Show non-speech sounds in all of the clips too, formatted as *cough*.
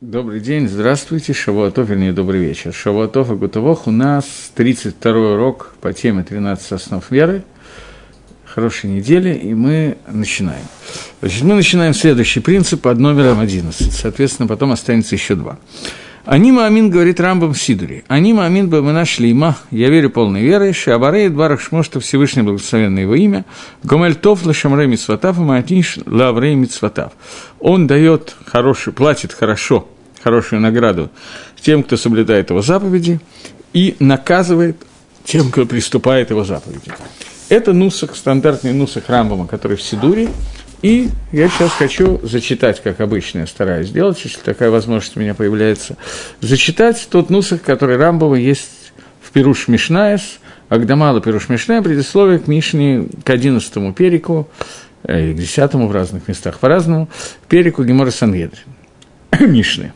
Добрый день, здравствуйте, Шавуатов, вернее, добрый вечер. Шавуатов и Гутовох, у нас 32-й урок по теме 13 основ веры. Хорошей недели, и мы начинаем. Значит, мы начинаем следующий принцип под номером 11, соответственно, потом останется еще два. Они Маамин, говорит Рамбам в Сидуре. Они Маамин бы мы нашли има, я верю полной верой, Шабарей Дварах Шмо, что Всевышний благословенное его имя, Гомель Тов Лашамрей Мицватав, Маатиш Лаврей Мицватав. Он дает хороший, платит хорошо, хорошую награду тем, кто соблюдает его заповеди, и наказывает тем, кто приступает его заповеди. Это нусах, стандартный нусах Рамбама, который в Сидуре, и я сейчас хочу зачитать, как обычно я стараюсь сделать, если такая возможность у меня появляется, зачитать тот нусах, который Рамбова есть в Пируш Мишнаес, Агдамала Пируш Мишная, предисловие к Мишне, к одиннадцатому перику, э, к десятому в разных местах по-разному, перику Гемора Сангедрин. *coughs* Мишны.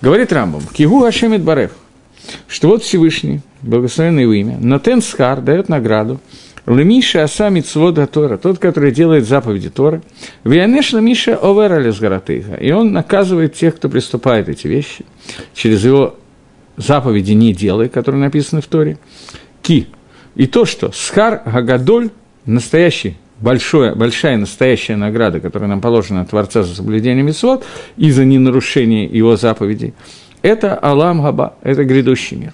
Говорит Рамбам, Кигу Ашемит Барев, что вот Всевышний, благословенное его имя, Натен Схар дает награду Лемиша аса митцвода Тора, тот, который делает заповеди Торы. Вианеш Лемиша овера лесгаратыха. И он наказывает тех, кто приступает эти вещи, через его заповеди не делай, которые написаны в Торе. Ки. И то, что Схар Гагадоль, настоящий большое, большая настоящая награда, которая нам положена от Творца за соблюдение митцвот и за ненарушение его заповедей, это Алам Габа, это грядущий мир.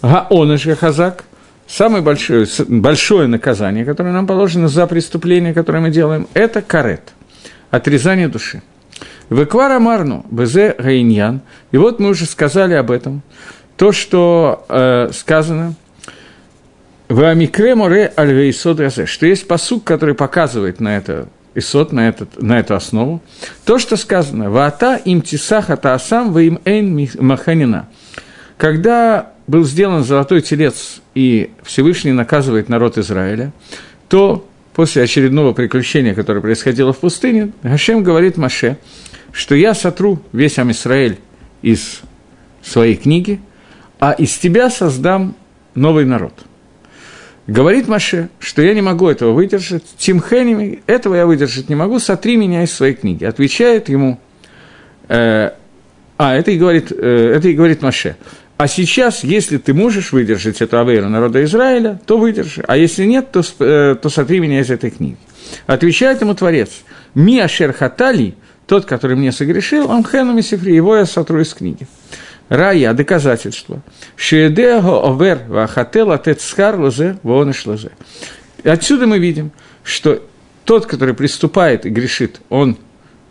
Гаонаш Хазак – Самое большое, большое наказание, которое нам положено за преступление, которое мы делаем, это карет, отрезание души. Веквара Марну, Безе Гаиньян, и вот мы уже сказали об этом, то, что э, сказано, в Амикре Море Альвейсод что есть посук, который показывает на это Исот, на, этот, на эту основу, то, что сказано, «Ваата им тисаха таасам, им эйн маханина». Когда был сделан золотой телец, и Всевышний наказывает народ Израиля, то после очередного приключения, которое происходило в пустыне, Гашем говорит Маше, что я сотру весь Амисраэль из своей книги, а из тебя создам новый народ. Говорит Маше, что я не могу этого выдержать, Тимхенеми, этого я выдержать не могу, сотри меня из своей книги. Отвечает ему, э, а, это и говорит, э, это и говорит Маше. А сейчас, если ты можешь выдержать эту авейру народа Израиля, то выдержи. А если нет, то, э, то сотри меня из этой книги. Отвечает ему Творец. Ми ашер хатали, тот, который мне согрешил, он хену мисифри, его я сотру из книги. Рая, доказательство. Шиедего овер вахател атецхар лозе воныш лозе. Отсюда мы видим, что тот, который приступает и грешит, он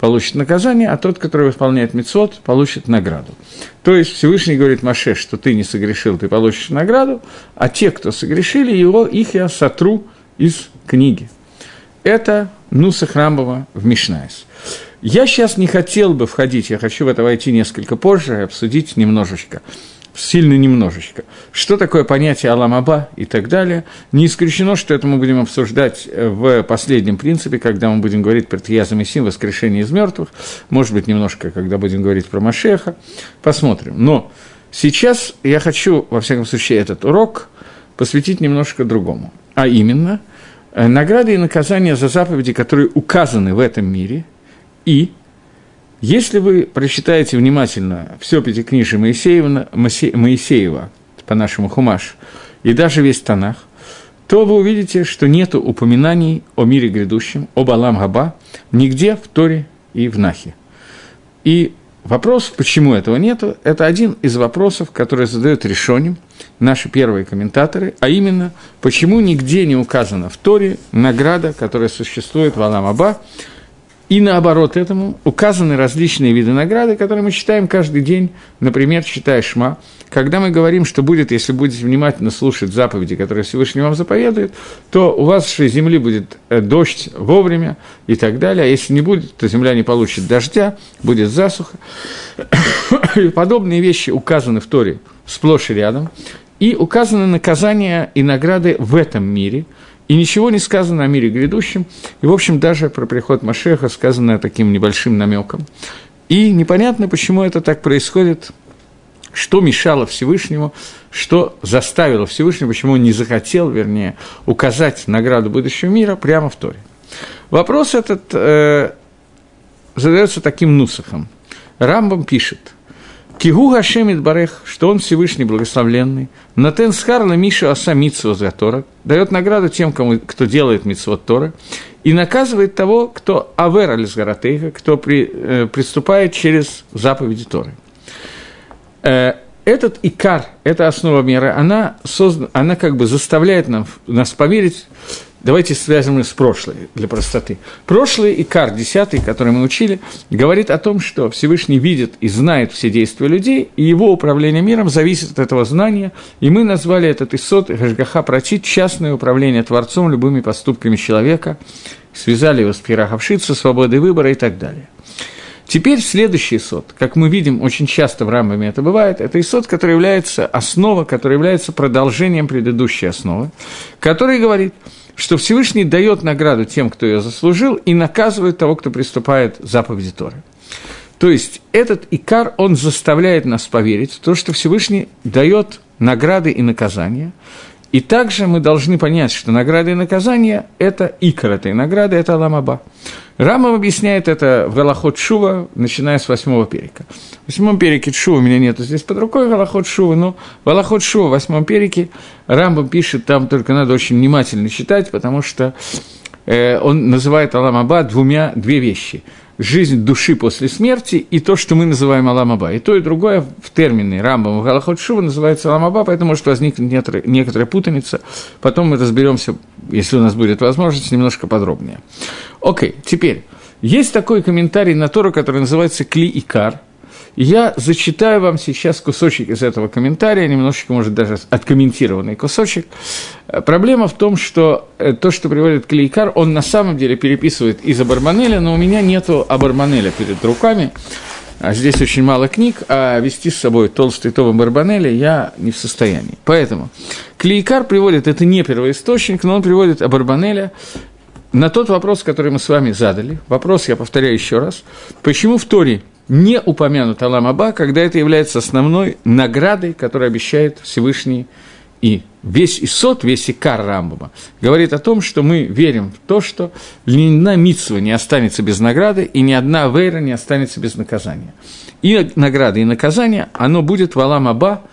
получит наказание, а тот, который выполняет мецвод, получит награду. То есть Всевышний говорит Маше, что ты не согрешил, ты получишь награду, а те, кто согрешили, его, их я сотру из книги. Это נוסח Рамбама в משניות. Я сейчас не хотел бы входить, я хочу в это войти несколько позже и обсудить немножечко сильно немножечко. Что такое понятие עולם הבא и так далее. Не исключено, что это мы будем обсуждать э, в последнем принципе, когда мы будем говорить про תחיית המתים, воскрешение из мертвых, может быть, немножко, когда будем говорить про Машиаха, посмотрим. Но сейчас я хочу, во всяком случае, этот урок посвятить немножко другому, а именно э, награды и наказания за заповеди, которые указаны в этом мире, и если вы прочитаете внимательно все пятикнижие Моисеева, Моисеева по нашему Хумаш, и даже весь Танах, то вы увидите, что нет упоминаний о мире грядущем, об Алам Габа, нигде в Торе и в Нахе. И вопрос, почему этого нету, это один из вопросов, которые задают решением наши первые комментаторы, а именно, почему нигде не указана в Торе награда, которая существует в Алам Аба, и наоборот этому указаны различные виды награды, которые мы читаем каждый день, например, читая Шма. Когда мы говорим, что будет, если будете внимательно слушать заповеди, которые Всевышний вам заповедует, то у вас вашей земли будет э, дождь вовремя и так далее. А если не будет, то земля не получит дождя, будет засуха. *coughs* И подобные вещи указаны в Торе сплошь и рядом. И указаны наказания и награды в этом мире – и ничего не сказано о мире грядущем, и, в общем, даже про приход Машеха сказано таким небольшим намеком. И непонятно, почему это так происходит, что мешало Всевышнему, что заставило Всевышнего, почему он не захотел, вернее, указать награду будущего мира прямо в Торе. Вопрос этот э, задается таким нусахом. Рамбам пишет, Кигу Гашемит Барех, что он Всевышний Благословленный, Натен Схарла Миша Аса Митсва Тора, дает награду тем, кому, кто делает Митсвот Тора, и наказывает того, кто Авер Алисгаратейха, кто при, э, приступает через заповеди Торы. Э, этот икар, эта основа мира, она, создан, она как бы заставляет нам, нас поверить Давайте связываем с прошлой, для простоты. Прошлый Икар, десятый, который мы учили, говорит о том, что Всевышний видит и знает все действия людей, и его управление миром зависит от этого знания, и мы назвали этот Исот Гашгаха Прачит частное управление Творцом любыми поступками человека, связали его с Пираховшица, свободой выбора и так далее. Теперь следующий сот, как мы видим, очень часто в Рамбаме это бывает, это исот, который является основой, который является продолжением предыдущей основы, который говорит – что Всевышний дает награду тем, кто ее заслужил, и наказывает того, кто приступает заповеди Торы. То есть этот икар, он заставляет нас поверить в то, что Всевышний дает награды и наказания, и также мы должны понять, что награды и наказания – это икор этой награды, это Аламаба. Рамам объясняет это в Галахот Шува, начиная с восьмого перика. В восьмом перике Шува у меня нету здесь под рукой Галахот Шува, но в Галахот Шува в восьмом перике Рамбам пишет, там только надо очень внимательно читать, потому что э, он называет Аламаба двумя, две вещи – жизнь души после смерти и то, что мы называем Аламаба. И то, и другое в термины Рамбам в Галахот Шува называется Аламаба, поэтому может возникнуть некоторая, некоторая путаница. Потом мы разберемся, если у нас будет возможность, немножко подробнее. Окей, теперь. Есть такой комментарий на Тору, который называется Кли Икар – я зачитаю вам сейчас кусочек из этого комментария, немножечко, может, даже откомментированный кусочек. Проблема в том, что э, то, что приводит Клейкар, он на самом деле переписывает из Абарманеля, но у меня нету Абарманеля перед руками. А здесь очень мало книг, а вести с собой толстый том Барбанеля я не в состоянии. Поэтому Клейкар приводит, это не первоисточник, но он приводит Абарбанеля на тот вопрос, который мы с вами задали. Вопрос, я повторяю еще раз. Почему в Торе не упомянут Алам Аба, когда это является основной наградой, которую обещает Всевышний и весь Исот, весь Икар Рамбама, говорит о том, что мы верим в то, что ни одна митсва не останется без награды, и ни одна вейра не останется без наказания. И награда, и наказание, оно будет в Алам Аба,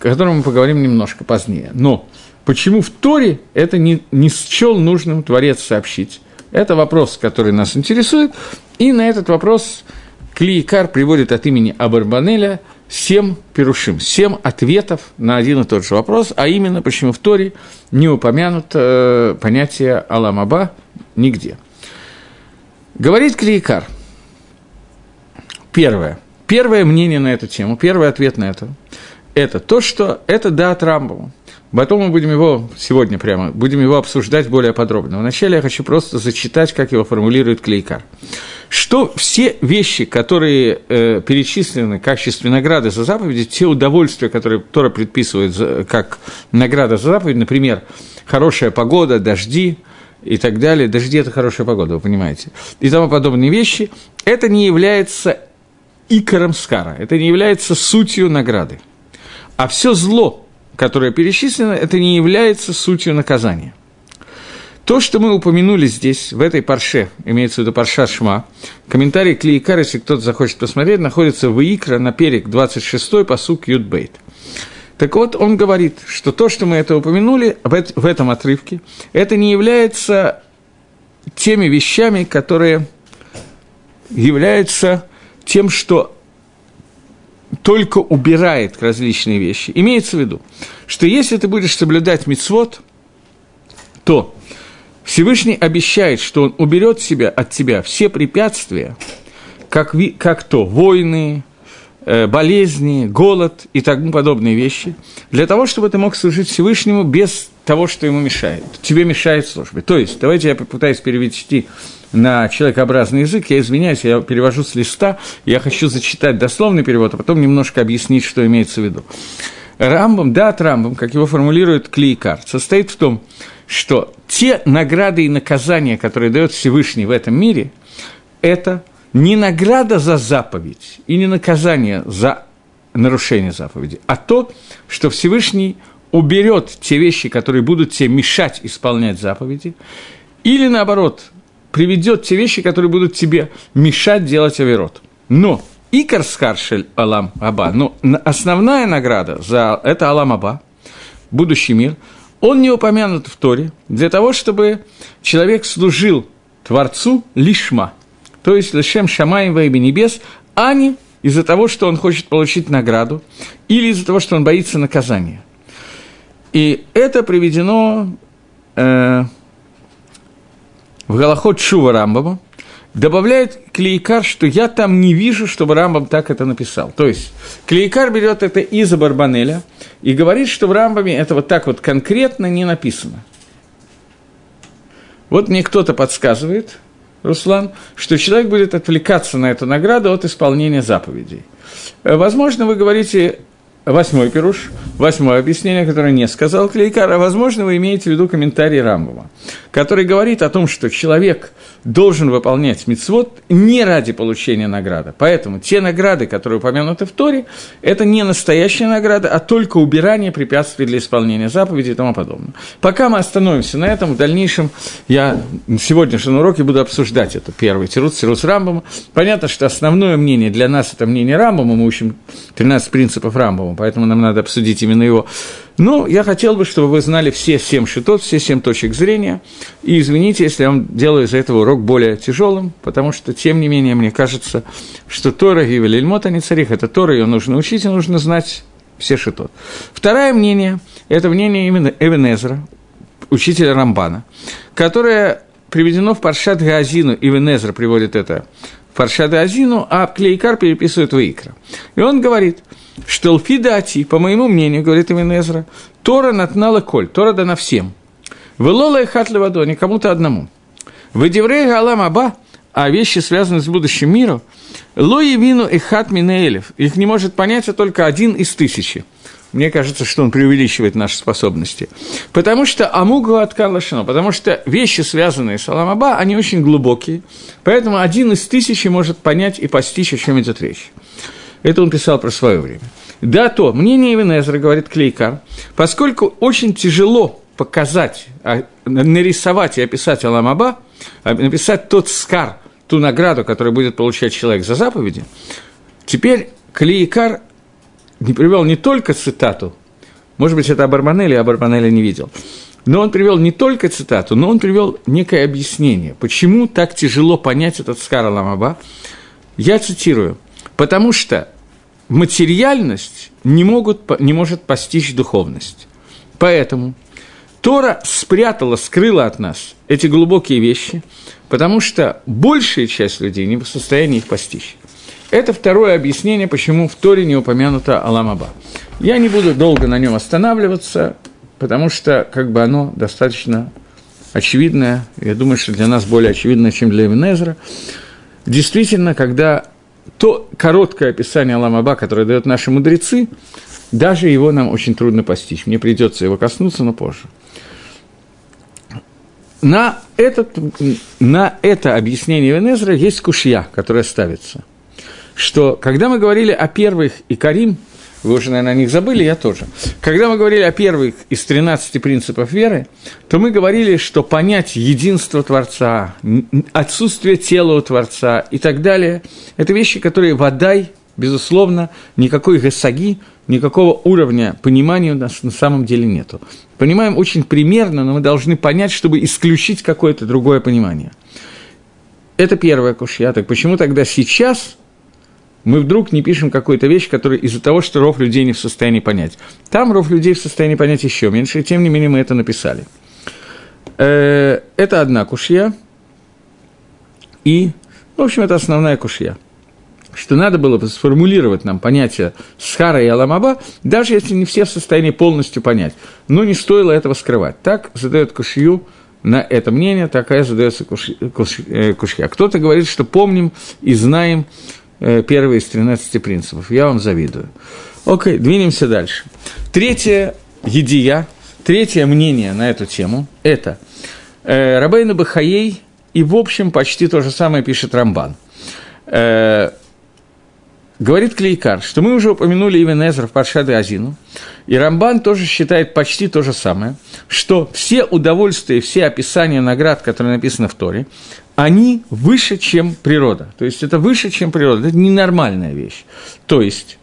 о котором мы поговорим немножко позднее. Но почему в Торе это не, не счел нужным Творец сообщить? Это вопрос, который нас интересует, и на этот вопрос – Клиикар приводит от имени Абарбанеля семь перушим, семь ответов на один и тот же вопрос, а именно, почему в Торе не упомянут э, понятие Аламаба нигде. Говорит Клиикар. Первое. Первое мнение на эту тему, первый ответ на это, это то, что это да от Рамбова. Потом мы будем его, сегодня прямо, будем его обсуждать более подробно. Вначале я хочу просто зачитать, как его формулирует Клейкар что все вещи, которые э, перечислены в качестве награды за заповеди, те удовольствия, которые Тора предписывает за, как награда за заповедь, например, хорошая погода, дожди и так далее, дожди – это хорошая погода, вы понимаете, и тому подобные вещи, это не является икором скара, это не является сутью награды. А все зло, которое перечислено, это не является сутью наказания. То, что мы упомянули здесь, в этой парше, имеется в виду парша Шма, комментарий Клиикар, если кто-то захочет посмотреть, находится в Икра на перек 26 посук Юдбейт. Так вот, он говорит, что то, что мы это упомянули в этом отрывке, это не является теми вещами, которые являются тем, что только убирает различные вещи. Имеется в виду, что если ты будешь соблюдать мицвод, то Всевышний обещает, что он уберет себя, от тебя все препятствия, как, как то войны, болезни, голод и тому подобные вещи, для того, чтобы ты мог служить Всевышнему без того, что ему мешает. Тебе мешает службе. То есть, давайте я попытаюсь перевести на человекообразный язык, я извиняюсь, я перевожу с листа, я хочу зачитать дословный перевод, а потом немножко объяснить, что имеется в виду. Рамбом, да, Рамбом, как его формулирует Клейкар, состоит в том, что те награды и наказания, которые дает Всевышний в этом мире, это не награда за заповедь и не наказание за нарушение заповеди, а то, что Всевышний уберет те вещи, которые будут тебе мешать исполнять заповеди, или наоборот, приведет те вещи, которые будут тебе мешать делать аверот. Но Икар Скаршель Алам Аба, но основная награда за это Алам Аба, будущий мир, он не упомянут в Торе для того, чтобы человек служил Творцу лишма, то есть лишем Шамаем во имя небес, а не из-за того, что он хочет получить награду, или из-за того, что он боится наказания. И это приведено э, в Галахот Шува Рамбама, добавляет Клейкар, что я там не вижу, чтобы Рамбам так это написал. То есть Клейкар берет это из Барбанеля и говорит, что в Рамбаме это вот так вот конкретно не написано. Вот мне кто-то подсказывает, Руслан, что человек будет отвлекаться на эту награду от исполнения заповедей. Э, возможно, вы говорите восьмой пируш, восьмое объяснение, которое не сказал Клейкар, а возможно, вы имеете в виду комментарий Рамбова, который говорит о том, что человек должен выполнять мицвод не ради получения награды. Поэтому те награды, которые упомянуты в Торе, это не настоящая награда, а только убирание препятствий для исполнения заповедей и тому подобное. Пока мы остановимся на этом, в дальнейшем я на сегодняшнем уроке буду обсуждать это. Первый тирут, тирут Рамбома. Понятно, что основное мнение для нас – это мнение Рамбома, мы учим 13 принципов Рамбома, поэтому нам надо обсудить именно его. Но я хотел бы, чтобы вы знали все семь шитот, все семь точек зрения. И извините, если я вам делаю из этого урок более тяжелым, потому что, тем не менее, мне кажется, что Тора и Велильмот, а не царих, это Тора, ее нужно учить, и нужно знать все шитот. Второе мнение – это мнение именно Эвенезра, учителя Рамбана, которое приведено в Паршат Гаазину, Эвенезра приводит это в Паршат Гаазину, а Клейкар переписывает в Икра. И он говорит – что Лфидати, по моему мнению, говорит именно Тора натнала коль, Тора дана всем. Велола и хатли не кому-то одному. В Эдеврей Галам Аба, а вещи, связанные с будущим миром, Ло и Вину и Хат Минеэлев, их не может понять только один из тысячи. Мне кажется, что он преувеличивает наши способности. Потому что Амугу от Карлашино, потому что вещи, связанные с Аламаба, они очень глубокие, поэтому один из тысячи может понять и постичь, о чем идет речь. Это он писал про свое время. Да, то, мнение Ивенезера, говорит Клейкар, поскольку очень тяжело показать, а, нарисовать и описать Аламаба, а, написать тот скар, ту награду, которую будет получать человек за заповеди, теперь Клейкар не привел не только цитату, может быть, это Абарманелли, а Абарманелли не видел, но он привел не только цитату, но он привел некое объяснение, почему так тяжело понять этот скар Аламаба. Я цитирую – Потому что материальность не, могут, не может постичь духовность. Поэтому Тора спрятала, скрыла от нас эти глубокие вещи, потому что большая часть людей не в состоянии их постичь. Это второе объяснение, почему в Торе не упомянуто Аламаба. Я не буду долго на нем останавливаться, потому что как бы оно достаточно очевидное. Я думаю, что для нас более очевидное, чем для Эвенезера. Действительно, когда то короткое описание Аламаба, которое дают наши мудрецы, даже его нам очень трудно постичь. Мне придется его коснуться, но позже. На, этот, на это объяснение Венезра есть кушья, которая ставится. Что когда мы говорили о первых и Карим, вы уже, наверное, о них забыли, я тоже. Когда мы говорили о первых из 13 принципов веры, то мы говорили, что понять единство Творца, отсутствие тела у Творца и так далее, это вещи, которые водай, безусловно, никакой гасаги, никакого уровня понимания у нас на самом деле нету. Понимаем очень примерно, но мы должны понять, чтобы исключить какое-то другое понимание. Это первое кушья. Так почему тогда сейчас мы вдруг не пишем какую-то вещь, которая из-за того, что ров людей не в состоянии понять. Там ров людей в состоянии понять еще меньше, и тем не менее мы это написали. Э, это одна кушья, и, в общем, это основная кушья. Что надо было бы сформулировать нам понятие схара и аламаба, даже если не все в состоянии полностью понять. Но не стоило этого скрывать. Так задает кушью на это мнение, такая задается. Э, кушья. Кто-то говорит, что помним и знаем, первый из 13 принципов. Я вам завидую. Окей, двинемся дальше. Третье едия, третье мнение на эту тему – это э, Рабейна Бахаей, и, в общем, почти то же самое пишет Рамбан. Э, говорит Клейкар, что мы уже упомянули Ивен Эзер в Паршаде Азину, и Рамбан тоже считает почти то же самое, что все удовольствия, все описания наград, которые написаны в Торе, они выше, чем природа. То есть это выше, чем природа. Это ненормальная вещь. То есть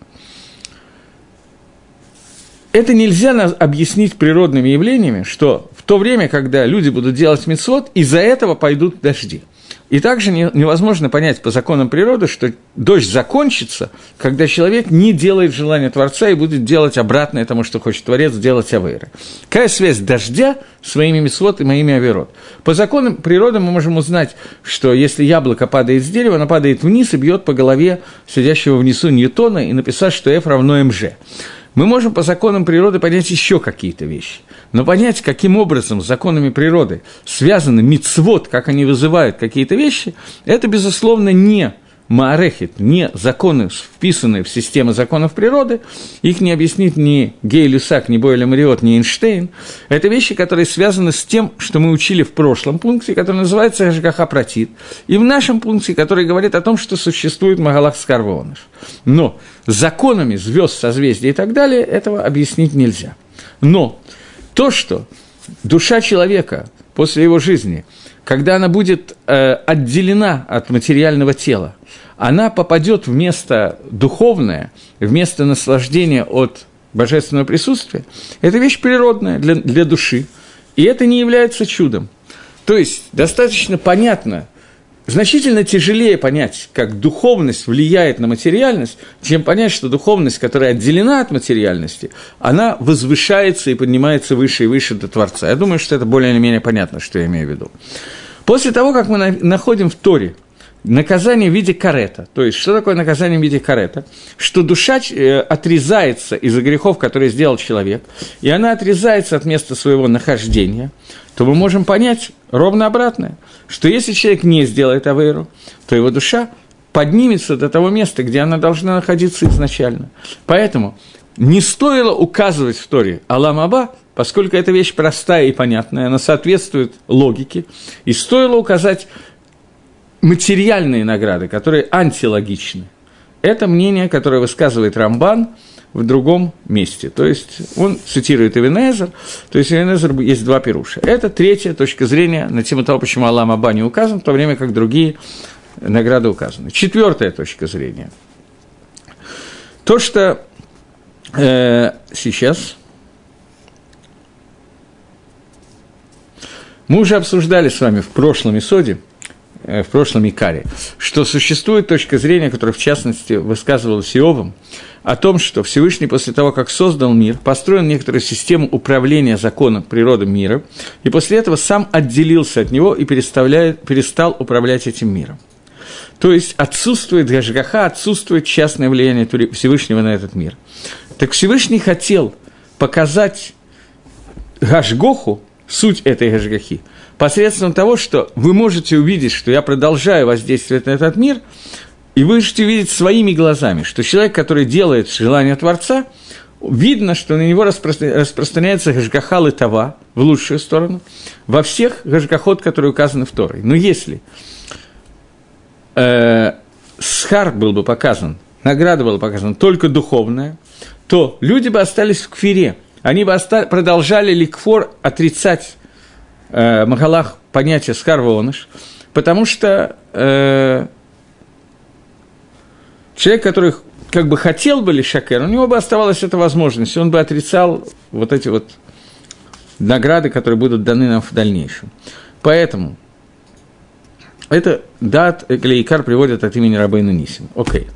это нельзя объяснить природными явлениями, что в то время, когда люди будут делать мецвод, из-за этого пойдут дожди – и также невозможно понять по законам природы, что дождь закончится, когда человек не делает желания Творца и будет делать обратное тому, что хочет Творец, делать авейры. Какая связь дождя с моими мисвод и моими аверот? По законам природы мы можем узнать, что если яблоко падает с дерева, оно падает вниз и бьет по голове сидящего внизу Ньютона и написать, что F равно МЖ. Мы можем по законам природы понять еще какие-то вещи. Но понять, каким образом с законами природы связаны мицвод, как они вызывают какие-то вещи, это, безусловно, не Маарехит, не законы, вписанные в систему законов природы, их не объяснит ни Гей Люсак, ни Бойля Мариот, ни Эйнштейн. Это вещи, которые связаны с тем, что мы учили в прошлом пункте, который называется Жгаха Протит, и в нашем пункте, который говорит о том, что существует Магалах Скарвоныш. Но законами звезд, созвездий и так далее этого объяснить нельзя. Но то, что душа человека после его жизни – когда она будет э, отделена от материального тела, она попадет в место духовное, в место наслаждения от божественного присутствия, это вещь природная для, для души, и это не является чудом. То есть достаточно понятно, значительно тяжелее понять, как духовность влияет на материальность, чем понять, что духовность, которая отделена от материальности, она возвышается и поднимается выше и выше до Творца. Я думаю, что это более или менее понятно, что я имею в виду. После того, как мы находим в Торе наказание в виде карета, то есть что такое наказание в виде карета? Что душа э, отрезается из-за грехов, которые сделал человек, и она отрезается от места своего нахождения, то мы можем понять ровно обратное, что если человек не сделает авейру, то его душа поднимется до того места, где она должна находиться изначально. Поэтому не стоило указывать в Торе Алам Аба, поскольку эта вещь простая и понятная, она соответствует логике, и стоило указать материальные награды, которые антилогичны. Это мнение, которое высказывает Рамбан в другом месте. То есть он цитирует Эвенезер, то есть Эвенезер есть два пируша. Это третья точка зрения на тему того, почему Аллам Аба не указан, в то время как другие награды указаны. Четвертая точка зрения. То, что э, сейчас Мы уже обсуждали с вами в прошлом Исоде, э, в прошлом Икаре, что существует точка зрения, которая, в частности, высказывалась Иовом, о том, что Всевышний после того, как создал мир, построил некоторую систему управления законом природы мира, и после этого сам отделился от него и перестал управлять этим миром. То есть отсутствует Гашгаха, отсутствует частное влияние Всевышнего на этот мир. Так Всевышний хотел показать Гашгоху, суть этой Гашгахи, посредством того, что вы можете увидеть, что я продолжаю воздействовать на этот мир, и вы можете увидеть своими глазами, что человек, который делает желание Творца, видно, что на него распространяется Гашгаха Лытова в лучшую сторону, во всех Гашгахот, которые указаны в Торе. Но если э, Схар был бы показан, награда была показана только духовная, то люди бы остались в кфире – они бы оста- продолжали ликфор отрицать э, Магалах понятие скарвоныш, потому что э, человек, который как бы хотел бы лишакер, у него бы оставалась эта возможность, он бы отрицал вот эти вот награды, которые будут даны нам в дальнейшем. Поэтому это дат Клейкар приводит от имени Рабейна Нисим. Окей. Okay.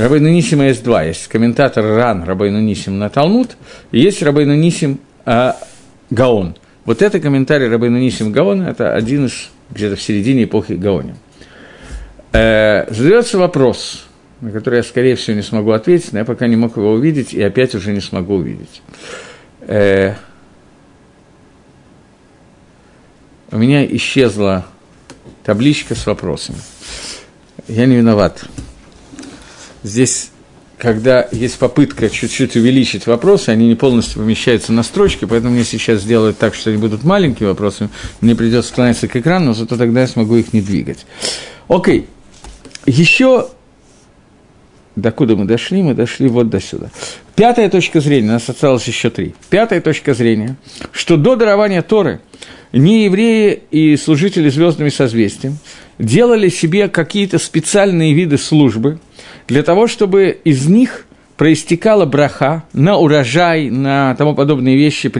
Рабейну Нисима есть два. Есть комментатор Ран Рабейну Нисим на Талмуд, и есть Рабейну Нисим а, Гаон. Вот это комментарий Рабейну Нисим Гаона, это один из где-то в середине эпохи Гаони. Э, задается вопрос, на который я, скорее всего, не смогу ответить, но я пока не мог его увидеть, и опять уже не смогу увидеть. Э, у меня исчезла табличка с вопросами. Я не виноват здесь, когда есть попытка чуть-чуть увеличить вопросы, они не полностью помещаются на строчке, поэтому мне сейчас сделают так, что они будут маленькие вопросы, мне придется склоняться к экрану, но зато тогда я смогу их не двигать. Окей. Еще докуда мы дошли? Мы дошли вот до сюда. Пятая точка зрения, у нас осталось еще три. Пятая точка зрения, что до дарования Торы не евреи и служители звездными созвездием делали себе какие-то специальные виды службы для того, чтобы из них проистекала браха на урожай, на тому подобные вещи,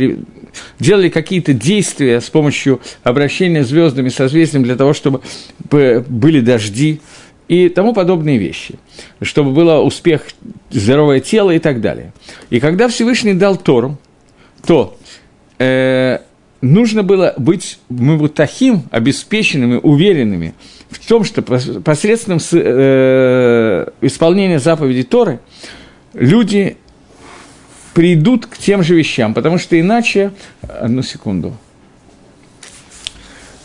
делали какие-то действия с помощью обращения звездами созвездием для того, чтобы были дожди, и тому подобные вещи, чтобы был успех, здоровое тело и так далее. И когда Всевышний дал Тору, то э, нужно было быть мывутахим, обеспеченными, уверенными в том, что посредством э, исполнения заповедей Торы люди придут к тем же вещам, потому что иначе... Одну секунду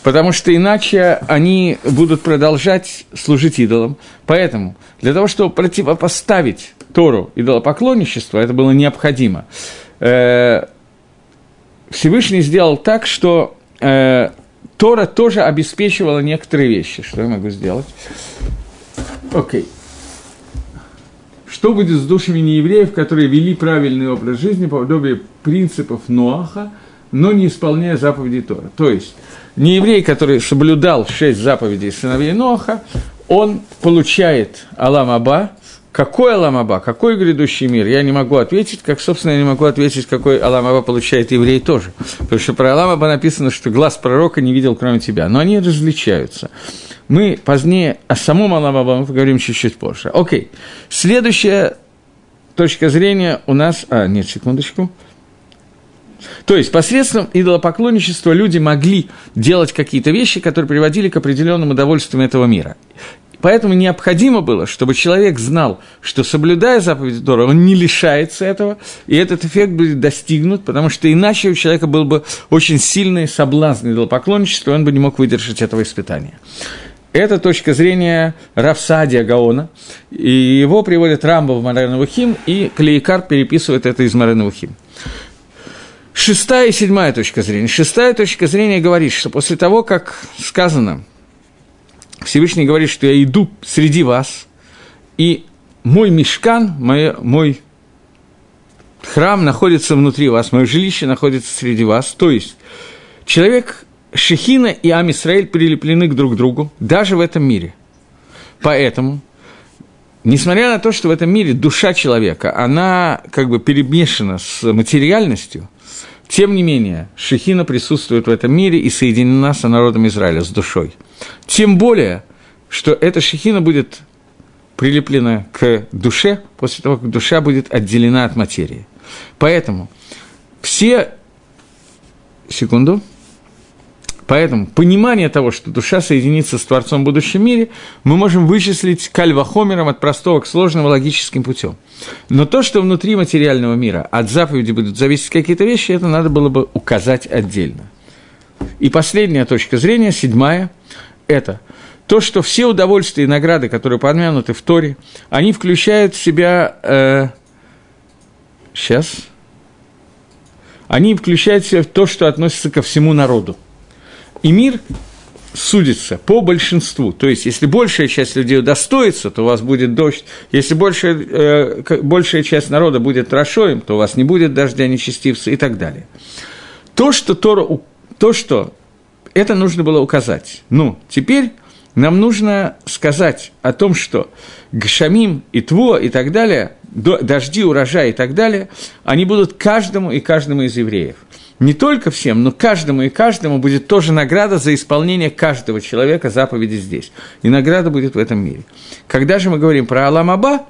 потому что иначе они будут продолжать служить идолам. Поэтому для того, чтобы противопоставить Тору идолопоклонничеству, это было необходимо. Э, Всевышний сделал так, что э, Тора тоже обеспечивала некоторые вещи. Что я могу сделать? Окей. Okay. Что будет с душами неевреев, которые вели правильный образ жизни по подобию принципов Ноаха, но не исполняя заповеди Тора? То есть, не еврей, который соблюдал шесть заповедей сыновей Ноха, он получает Алам Аба. Какой Алам Аба, какой грядущий мир, я не могу ответить, как, собственно, я не могу ответить, какой Алам Аба получает еврей тоже. Потому что про Алам Аба написано, что глаз пророка не видел, кроме тебя. Но они различаются. Мы позднее о самом Алам Аба мы поговорим чуть-чуть позже. Окей. Следующая точка зрения у нас... А, нет, секундочку. То есть посредством идолопоклонничества люди могли делать какие-то вещи, которые приводили к определенным удовольствиям этого мира. Поэтому необходимо было, чтобы человек знал, что соблюдая заповеди Тора, он не лишается этого, и этот эффект будет достигнут, потому что иначе у человека был бы очень сильный соблазн идолопоклонничества, он бы не мог выдержать этого испытания. Это точка зрения Равсадия Гаона, и его приводит Рамбо в Мареновухим, и Клейкар переписывает это из Мареновухим. Шестая и седьмая точка зрения. Шестая точка зрения говорит, что после того, как сказано, Всевышний говорит, что я иду среди вас, и мой мешкан, мой, мой храм находится внутри вас, мое жилище находится среди вас. То есть человек Шехина и Амисраэль прилеплены друг к другу, даже в этом мире. Поэтому, несмотря на то, что в этом мире душа человека, она как бы перемешана с материальностью – тем не менее, Шехина присутствует в этом мире и соединена со народом Израиля, с душой. Тем более, что эта Шехина будет прилеплена к душе после того, как душа будет отделена от материи. Поэтому все... Секунду. Поэтому понимание того, что душа соединится с Творцом в будущем мире, мы можем вычислить кальвахомером от простого к сложному логическим путем. Но то, что внутри материального мира от заповеди будут зависеть какие-то вещи, это надо было бы указать отдельно. И последняя точка зрения, седьмая, это то, что все удовольствия и награды, которые помянуты в Торе, они включают в себя... Э, сейчас. Они включают в себя то, что относится ко всему народу. И мир судится по большинству. То есть, если большая часть людей удостоится, то у вас будет дождь. Если большая, э, большая часть народа будет рошоем, то у вас не будет дождя, нечестивца и так далее. То, что Тора, то, что это нужно было указать. Ну, теперь нам нужно сказать о том, что Гшамим и Тво и так далее, дожди, урожай и так далее, они будут каждому и каждому из евреев не только всем, но каждому и каждому будет тоже награда за исполнение каждого человека заповеди здесь. И награда будет в этом мире. Когда же мы говорим про Аламаба,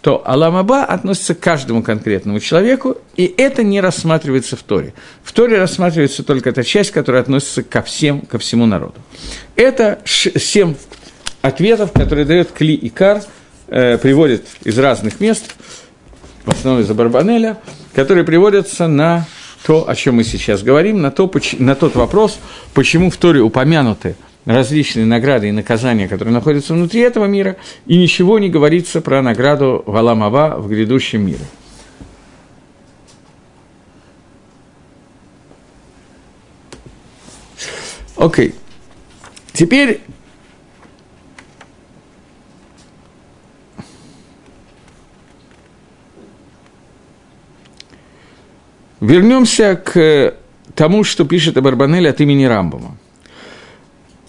то Аламаба относится к каждому конкретному человеку, и это не рассматривается в Торе. В Торе рассматривается только та часть, которая относится ко всем, ко всему народу. Это семь ответов, которые дает Кли и Кар, э, приводит из разных мест, в основном из Барбанеля, которые приводятся на то, о чем мы сейчас говорим, на, то, на тот вопрос, почему в Торе упомянуты различные награды и наказания, которые находятся внутри этого мира, и ничего не говорится про награду Валамава в грядущем мире. Окей. Okay. Теперь вернемся к тому, что пишет Абарбанель от имени Рамбома.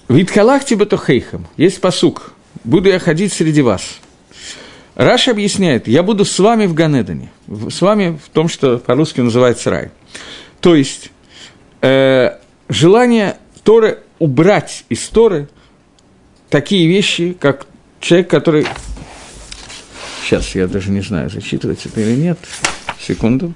«Виткалахти батохейхам» есть посук «Буду я ходить среди вас». Раш объясняет, я буду с вами в Ганедане, с вами в том, что по-русски называется рай. То есть, э, желание Торы убрать из Торы такие вещи, как человек, который... Сейчас, я даже не знаю, зачитывать это или нет. Секунду.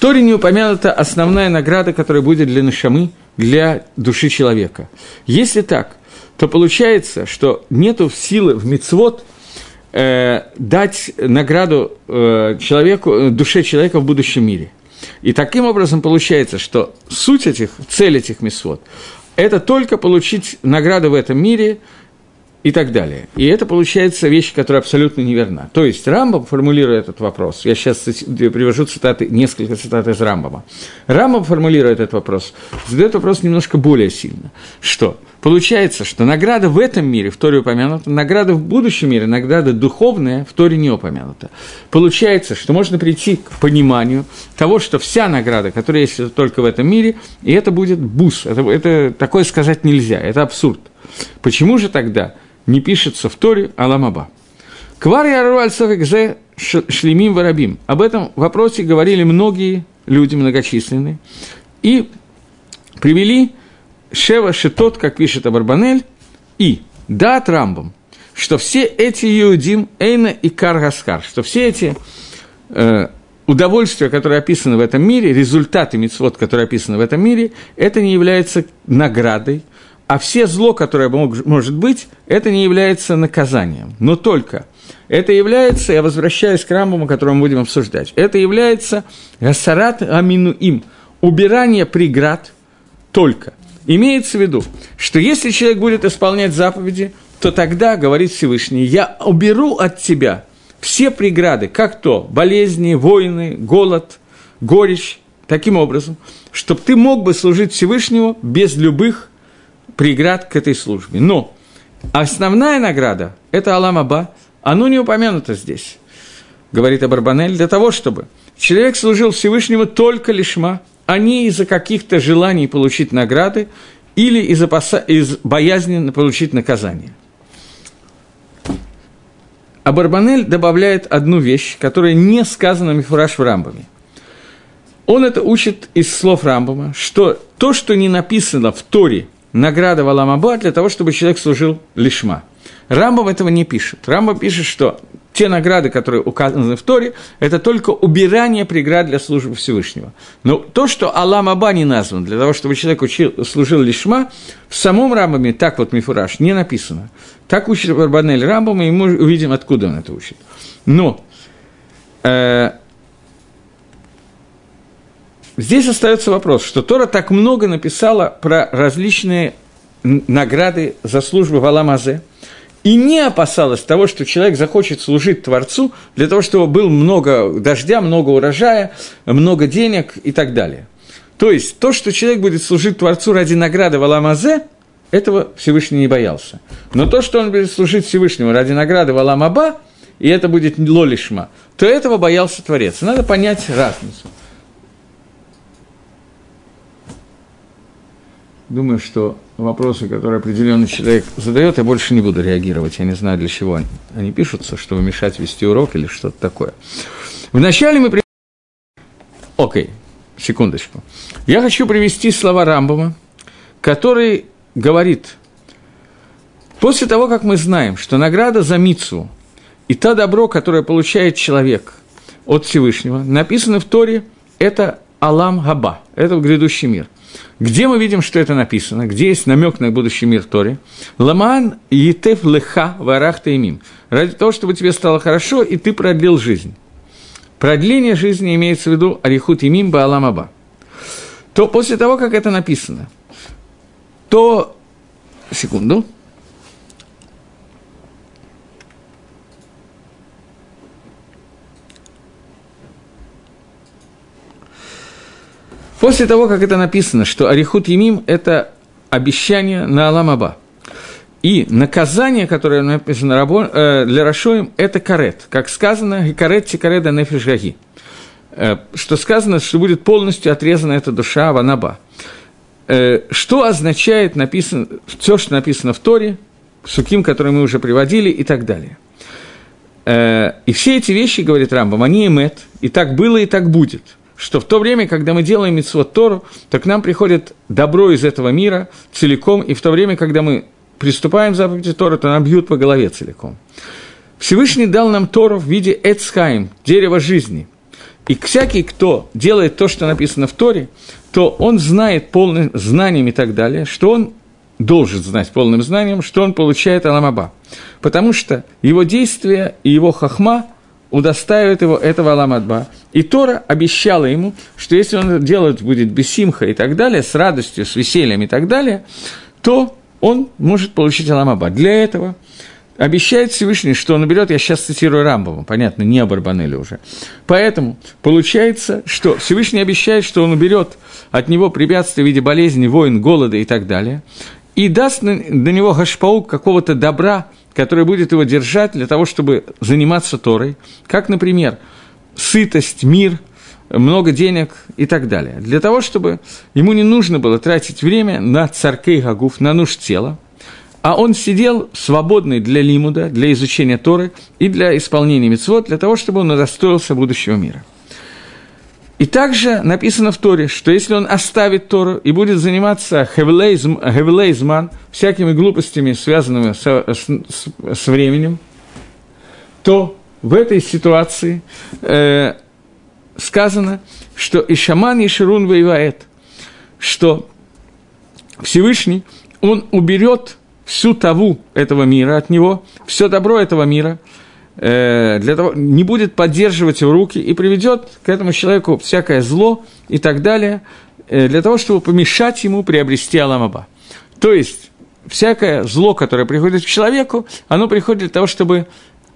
Торе не упомянута основная награда, которая будет для Нашамы, для души человека. Если так, то получается, что нету силы в мицвод э, дать награду э, человеку, э, душе человека в будущем мире. И таким образом получается, что суть этих, цель этих мисвод – это только получить награду в этом мире – и так далее. И это получается вещь, которая абсолютно неверна. То есть Рамбам, формулируя этот вопрос, я сейчас привожу цитаты, несколько цитат из Рамбама. Рамбам, формулируя этот вопрос, задает вопрос немножко более сильно. Что? Получается, что награда в этом мире в Торе упомянута, награда в будущем мире, награда духовная в Торе не упомянута. Получается, что можно прийти к пониманию того, что вся награда, которая есть только в этом мире, и это будет бус. Это, это такое сказать нельзя, это абсурд. Почему же тогда не пишется в Торе Аламаба. Квар аль шлемим варабим. Об этом вопросе говорили многие люди многочисленные. И привели Шева Шетот, как пишет Абарбанель, и Дат Рамбам, что все эти Иудим, Эйна и Каргаскар, что все эти э, удовольствия, которые описаны в этом мире, результаты мицвод, которые описаны в этом мире, это не является наградой, а все зло, которое мог, может быть, это не является наказанием. Но только это является, я возвращаюсь к Рамбаму, который мы будем обсуждать, это является гасарат амину им, убирание преград только. Имеется в виду, что если человек будет исполнять заповеди, то тогда, говорит Всевышний, я уберу от тебя все преграды, как то болезни, войны, голод, горечь, таким образом, чтобы ты мог бы служить Всевышнему без любых преград к этой службе. Но основная награда – это Аламаба, оно не упомянуто здесь, говорит Абарбанель, для того, чтобы человек служил Всевышнему только лишма, а не из-за каких-то желаний получить награды или из, опаса... из боязни получить наказание. А добавляет одну вещь, которая не сказана Мифураж в Рамбаме. Он это учит из слов Рамбама, что то, что не написано в Торе – награда Валамаба для того, чтобы человек служил лишма. Рамбам этого не пишет. Рамбам пишет, что те награды, которые указаны в Торе, это только убирание преград для службы Всевышнего. Но то, что Аллам Аба не назван, для того, чтобы человек учил, служил лишма, в самом Рамбаме, так вот Мифураж, не написано. Так учит Барбанель Рамбам, и мы увидим, откуда он это учит. Но э, Здесь остается вопрос, что Тора так много написала про различные награды за службу в Аламазе, и не опасалась того, что человек захочет служить Творцу для того, чтобы был много дождя, много урожая, много денег и так далее. То есть, то, что человек будет служить Творцу ради награды в Аламазе, этого Всевышний не боялся. Но то, что он будет служить Всевышнему ради награды в Аламаба, и это будет лолишма, то этого боялся Творец. Надо понять разницу. Думаю, что вопросы, которые определенный человек задает, я больше не буду реагировать. Я не знаю, для чего они, они пишутся, чтобы мешать вести урок или что-то такое. Вначале мы... Окей, секундочку. Я хочу привести слова Рамбома, который говорит, после того, как мы знаем, что награда за Мицу и то добро, которое получает человек от Всевышнего, написано в Торе, это Алам Габа, это грядущий мир – где мы видим, что это написано? Где есть намек на будущий мир Тори? Ламан етев леха варахта имим. Ради того, чтобы тебе стало хорошо, и ты продлил жизнь. Продление жизни имеется в виду арихут имим баалам аба. То после того, как это написано, то... Секунду. После того, как это написано, что Арихут Емим – это обещание на Аламаба, И наказание, которое написано э, для Рашоим, это карет. Как сказано, карет тикареда нефиш гаги. Э, что сказано, что будет полностью отрезана эта душа Ванаба. Э, что означает написано, все, что написано в Торе, Суким, который мы уже приводили, и так далее. И все эти вещи, говорит Рамбам, они эмет, и так было, и так будет – что в то время, когда мы делаем митцвот Тору, то к нам приходит добро из этого мира целиком, и в то время, когда мы приступаем к заповеди Тора, то нам бьют по голове целиком. Всевышний дал нам Тору в виде Эцхайм, дерева жизни. И всякий, кто делает то, что написано в Торе, то он знает полным знанием и так далее, что он должен знать полным знанием, что он получает Аламаба. Потому что его действия и его хахма удостаивает его этого Аламадба. И Тора обещала ему, что если он делать будет без симха и так далее, с радостью, с весельем и так далее, то он может получить Аламаба. Для этого обещает Всевышний, что он уберет, я сейчас цитирую Рамбова, понятно, не Абарбанели уже. Поэтому получается, что Всевышний обещает, что он уберет от него препятствия в виде болезни, войн, голода и так далее, и даст на, на него гашпаук какого-то добра, который будет его держать для того, чтобы заниматься Торой, как, например, сытость, мир – много денег и так далее. Для того, чтобы ему не нужно было тратить время на царкей Гагуф, на нужд тела, а он сидел свободный для лимуда, для изучения Торы и для исполнения мецвод, для того, чтобы он удостоился будущего мира. И также написано в Торе, что если он оставит Тору и будет заниматься хевелейзман, всякими глупостями, связанными с, с, с временем, то в этой ситуации э, сказано, что Ишаман Ишерун воевает, что Всевышний, он уберет всю таву этого мира от него, все добро этого мира, для того, не будет поддерживать его руки и приведет к этому человеку всякое зло и так далее, э, для того, чтобы помешать ему приобрести Аламаба. То есть, всякое зло, которое приходит к человеку, оно приходит для того, чтобы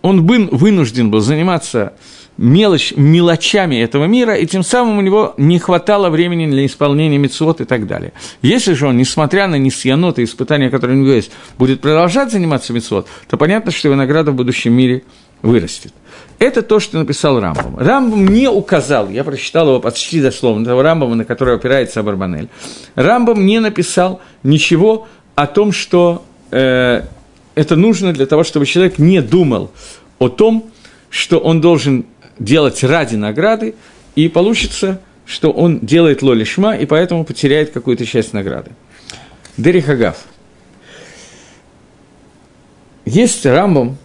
он бы вынужден был заниматься мелочь, мелочами этого мира, и тем самым у него не хватало времени для исполнения мецвод и так далее. Если же он, несмотря на несъянот и испытания, которые у него есть, будет продолжать заниматься мецвод, то понятно, что его награда в будущем мире вырастет. Это то, что написал Рамбам. Рамбам не указал, я прочитал его почти дословно, того Рамбама, на который опирается Абарбанель. Рамбам не написал ничего о том, что э, это нужно для того, чтобы человек не думал о том, что он должен делать ради награды, и получится, что он делает лоли шма, и поэтому потеряет какую-то часть награды. Дерихагав. Есть Рамбом,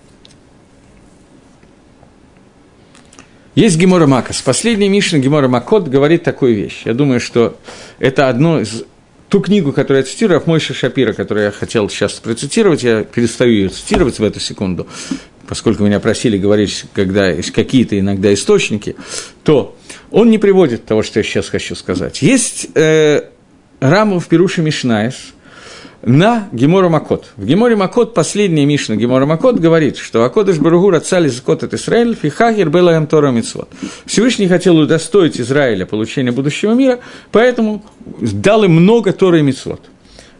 есть Гемора Макас. Последний Мишна Гемора Макот говорит такую вещь. Я думаю, что это одно из ту книгу, которую я цитирую, Мойша Шапира, которую я хотел сейчас процитировать, я перестаю ее цитировать в эту секунду, поскольку меня просили говорить, когда есть какие-то иногда источники, то он не приводит того, что я сейчас хочу сказать. Есть э, Раму в Перуше Мишнаес на Гемора Макот. В Геморе Макот последняя Мишна Гемора Макот говорит, что Акодыш Баругур отцали закот от Израиль, фихагер был Тора Мицвод. Всевышний хотел удостоить Израиля получения будущего мира, поэтому дал им много Торы и Мицвод.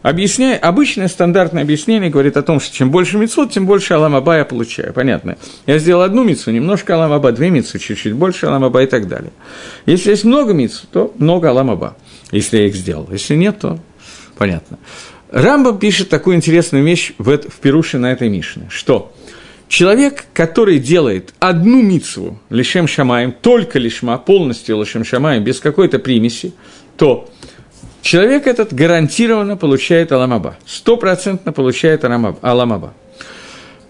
Объясняя, обычное стандартное объяснение говорит о том, что чем больше мицвод, тем больше аламаба я получаю. Понятно. Я сделал одну мицу, немножко аламаба, две мицу, чуть-чуть больше аламаба и так далее. Если есть много мицу, то много аламаба, если я их сделал. Если нет, то понятно. Рамба пишет такую интересную вещь в, в Перуше на этой Мишне, что человек, который делает одну мицву лишем шамаем, только лишма, полностью лишем шамаем, без какой-то примеси, то человек этот гарантированно получает аламаба, стопроцентно получает аламаба.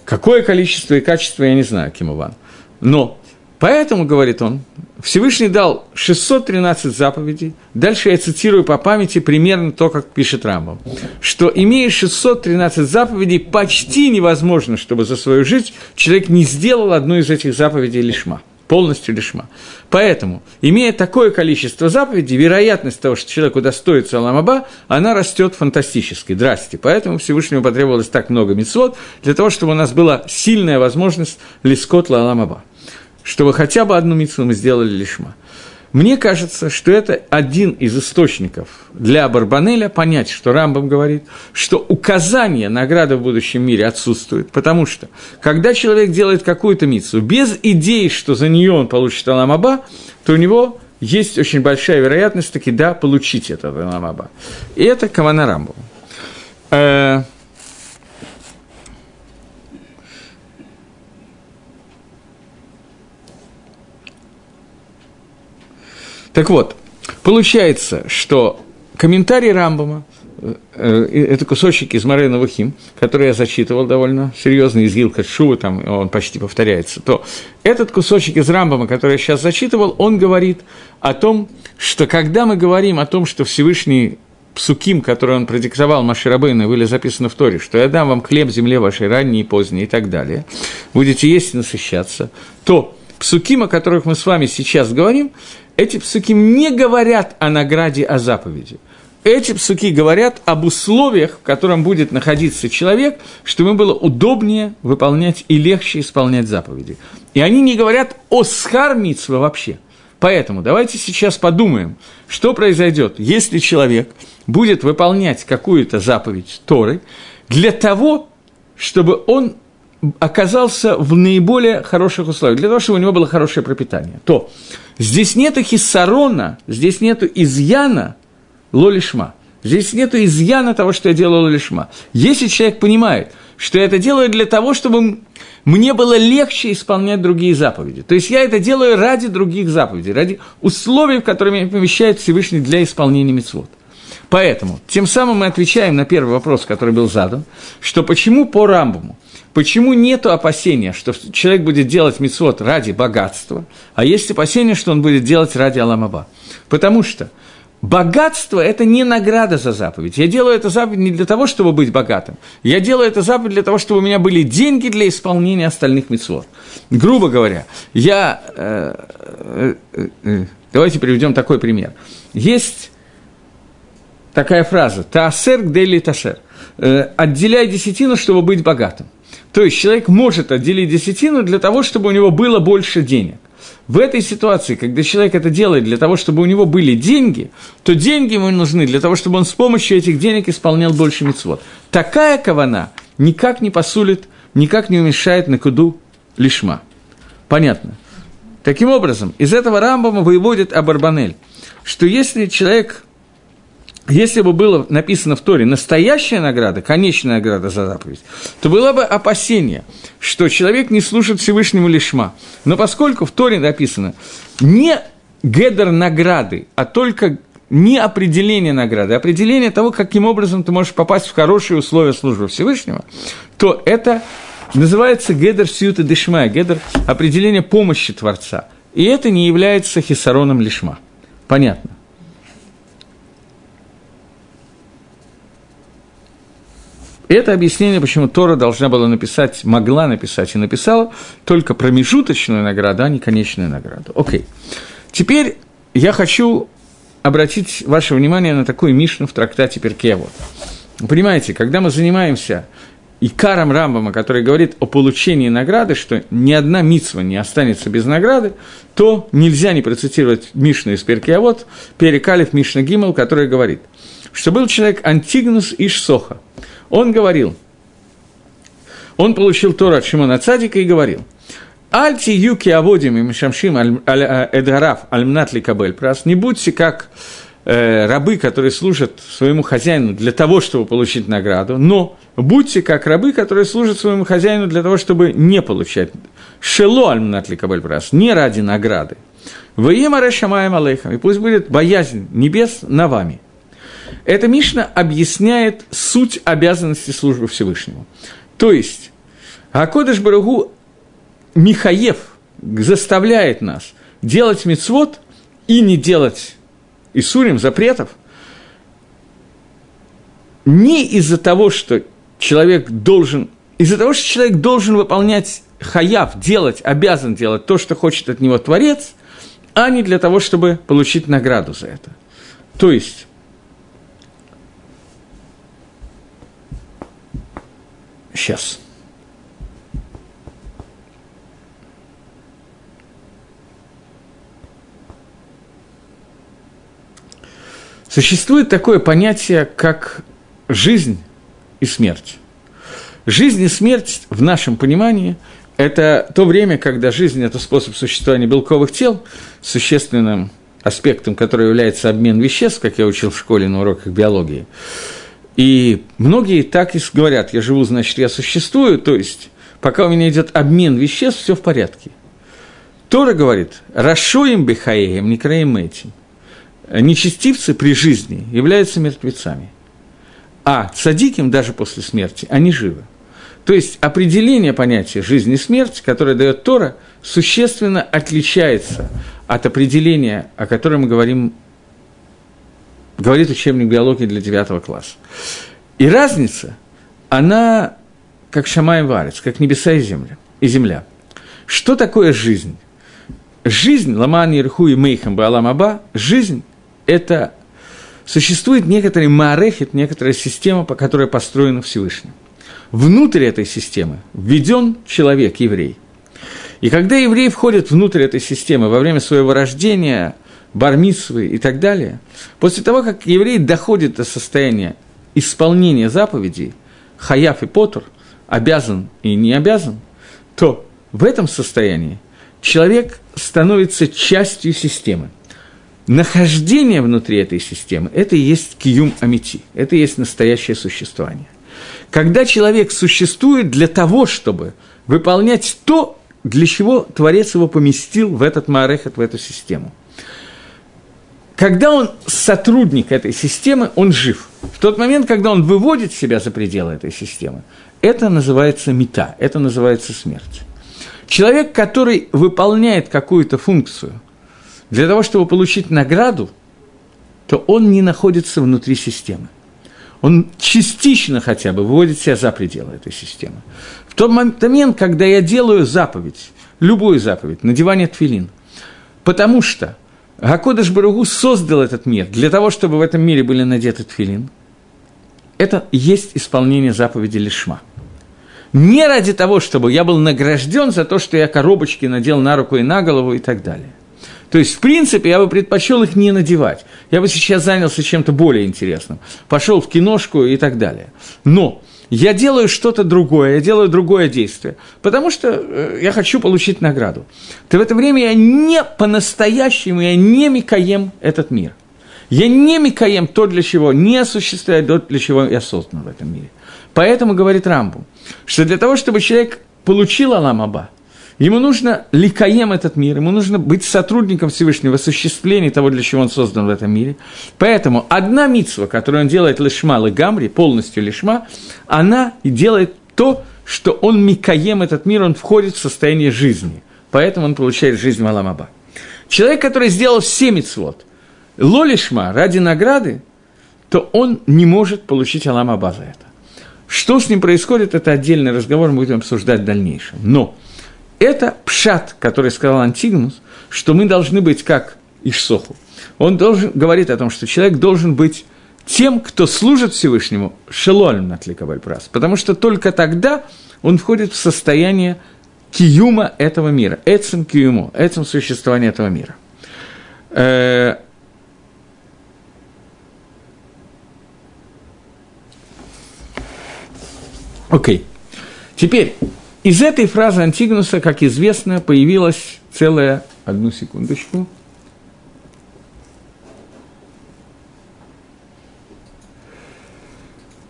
Какое количество и качество, я не знаю, Кимуван. Но Поэтому, говорит он, Всевышний дал 613 заповедей. Дальше я цитирую по памяти примерно то, как пишет Рамбом. Что, имея 613 заповедей, почти невозможно, чтобы за свою жизнь человек не сделал одну из этих заповедей лишма полностью лишма. Поэтому, имея такое количество заповедей, вероятность того, что человек удостоится Аламаба, она растет фантастически. Здрасте. Поэтому Всевышнему потребовалось так много мецвод, для того, чтобы у нас была сильная возможность лискот Аламаба. Чтобы хотя бы одну мицу мы сделали лишма. Мне кажется, что это один из источников для Барбанеля понять, что Рамбам говорит, что указание награды в будущем мире отсутствует, потому что, когда человек делает какую-то мицу без идеи, что за нее он получит Аламаба, то у него есть очень большая вероятность таки, да, получить этот Аламаба. И это Кавана Рамбам. Так вот, получается, что комментарий Рамбама, э, э, это кусочек из Морена Вахим, который я зачитывал довольно серьезно, из Гилка Шува, там он почти повторяется, то этот кусочек из Рамбама, который я сейчас зачитывал, он говорит о том, что когда мы говорим о том, что Всевышний псуким, который он продиктовал Маширабейну, были записаны в Торе, что я дам вам хлеб земле вашей ранней и поздней и так далее, будете есть и насыщаться, то псуким, о которых мы с вами сейчас говорим, эти псуки не говорят о награде, о заповеди. Эти псуки говорят об условиях, в котором будет находиться человек, чтобы ему было удобнее выполнять и легче исполнять заповеди. И они не говорят о схар вообще. Поэтому давайте сейчас подумаем, что произойдет, если человек будет выполнять какую-то заповедь Торы для того, чтобы он оказался в наиболее хороших условиях, для того, чтобы у него было хорошее пропитание, то здесь нету хиссарона, здесь нету изъяна лолишма. Здесь нету изъяна того, что я делаю лолишма. Если человек понимает, что я это делаю для того, чтобы мне было легче исполнять другие заповеди. То есть я это делаю ради других заповедей, ради условий, в которые меня помещает Всевышний для исполнения мецвод. Поэтому, тем самым мы отвечаем на первый вопрос, который был задан, что почему по Рамбаму Почему нет опасения, что человек будет делать мицвод ради богатства, а есть опасение, что он будет делать ради Аламаба? Потому что богатство – это не награда за заповедь. Я делаю эту заповедь не для того, чтобы быть богатым. Я делаю эту заповедь для того, чтобы у меня были деньги для исполнения остальных мицвод. Грубо говоря, я… Э, э, э, давайте приведем такой пример. Есть такая фраза «Таасер гдели ташер» «отделяй десятину, чтобы быть богатым». То есть человек может отделить десятину для того, чтобы у него было больше денег. В этой ситуации, когда человек это делает для того, чтобы у него были деньги, то деньги ему нужны для того, чтобы он с помощью этих денег исполнял больше мецвод. Такая кавана никак не посулит, никак не уменьшает на куду лишма. Понятно? Таким образом, из этого Рамбама выводит Абарбанель, что если человек если бы было написано в Торе настоящая награда, конечная награда за заповедь, то было бы опасение, что человек не служит Всевышнему лишма. Но поскольку в Торе написано не гедер награды, а только не определение награды, а определение того, каким образом ты можешь попасть в хорошие условия службы Всевышнего, то это называется гедер сьюта дешма, гедер определение помощи Творца. И это не является хисароном лишма. Понятно. Это объяснение, почему Тора должна была написать, могла написать и написала только промежуточную награду, а не конечную награду. Окей. Теперь я хочу обратить ваше внимание на такую мишну в трактате Перкеавод. Понимаете, когда мы занимаемся Икаром Рамбама, который говорит о получении награды, что ни одна мицва не останется без награды, то нельзя не процитировать Мишну из Перкеавод, Перекалев Мишна Гимел, который говорит, что был человек Антигнус Ишсоха – он говорил, он получил Тора от Шимона Цадика и говорил, Альти юки аводим и мишамшим э, эдгараф альмнатли кабель прас, не будьте как э, рабы, которые служат своему хозяину для того, чтобы получить награду, но будьте как рабы, которые служат своему хозяину для того, чтобы не получать. Шело альмнатли кабель прас, не ради награды. Воема решамаем алейхам, и пусть будет боязнь небес на вами – эта Мишна объясняет суть обязанности службы Всевышнему. То есть, Акодыш Барагу Михаев заставляет нас делать мицвод и не делать Исурим, запретов, не из-за того, что человек должен, из-за того, что человек должен выполнять хаяв, делать, обязан делать то, что хочет от него Творец, а не для того, чтобы получить награду за это. То есть, Сейчас. Существует такое понятие, как жизнь и смерть. Жизнь и смерть в нашем понимании – это то время, когда жизнь – это способ существования белковых тел, существенным аспектом, который является обмен веществ, как я учил в школе на уроках биологии. И многие так и говорят, я живу, значит, я существую, то есть пока у меня идет обмен веществ, все в порядке. Тора говорит, «Рашоим бихаеем, не краем этим». Нечестивцы при жизни являются мертвецами, а цадиким даже после смерти они живы. То есть определение понятия жизни и смерти, которое дает Тора, существенно отличается от определения, о котором мы говорим, говорит учебник биологии для 9 класса. И разница, она как шамай варец, как небеса и земля. И земля. Что такое жизнь? Жизнь, ламан ирху и мейхам баалам аба, жизнь – это существует некоторый маарехет, некоторая система, по которой построена Всевышним. Внутрь этой системы введен человек, еврей. И когда еврей входит внутрь этой системы во время своего рождения, бармитсвы и так далее, после того, как еврей доходит до состояния исполнения заповедей, хаяф и потур, обязан и не обязан, то в этом состоянии человек становится частью системы. Нахождение внутри этой системы – это и есть киюм амити, это и есть настоящее существование. Когда человек существует для того, чтобы выполнять то, для чего Творец его поместил в этот Маарехет, в эту систему. Когда он сотрудник этой системы, он жив. В тот момент, когда он выводит себя за пределы этой системы, это называется мета, это называется смерть. Человек, который выполняет какую-то функцию для того, чтобы получить награду, то он не находится внутри системы. Он частично хотя бы выводит себя за пределы этой системы. В тот момент, когда я делаю заповедь, любую заповедь, надевание тфилин, потому что Гакодыш Баругу создал этот мир для того, чтобы в этом мире были надеты тфилин, это есть исполнение заповеди Лишма – не ради того, чтобы я был награжден за то, что я коробочки надел на руку и на голову и так далее. То есть, в принципе, я бы предпочел их не надевать. Я бы сейчас занялся чем-то более интересным. Пошел в киношку и так далее. Но я делаю что-то другое, я делаю другое действие, потому что э, я хочу получить награду. То в это время я не по-настоящему, я не микаем этот мир. Я не микаем то, для чего не осуществляю то, для чего я создан в этом мире. Поэтому, говорит Рамбу, что для того, чтобы человек получил Алам Аба, ему нужно ликаем этот мир, ему нужно быть сотрудником Всевышнего в осуществлении того, для чего он создан в этом мире. Поэтому одна митсва, которую он делает лишма гамри, полностью лишма, она делает то, что он микаем этот мир, он входит в состояние жизни. Поэтому он получает жизнь Маламаба. Человек, который сделал все митцвот, лолишма ради награды, то он не может получить Аламаба за это. Что с ним происходит, это отдельный разговор, мы будем обсуждать в дальнейшем. Но это пшат, который сказал Антигнус, что мы должны быть как Ишсоху. Он должен, говорит о том, что человек должен быть тем, кто служит Всевышнему, шелолем на прас, потому что только тогда он входит в состояние киюма этого мира, этим киюму, этим существования этого мира. Э, Окей. Okay. Теперь, из этой фразы Антигнуса, как известно, появилась целая... Одну секундочку.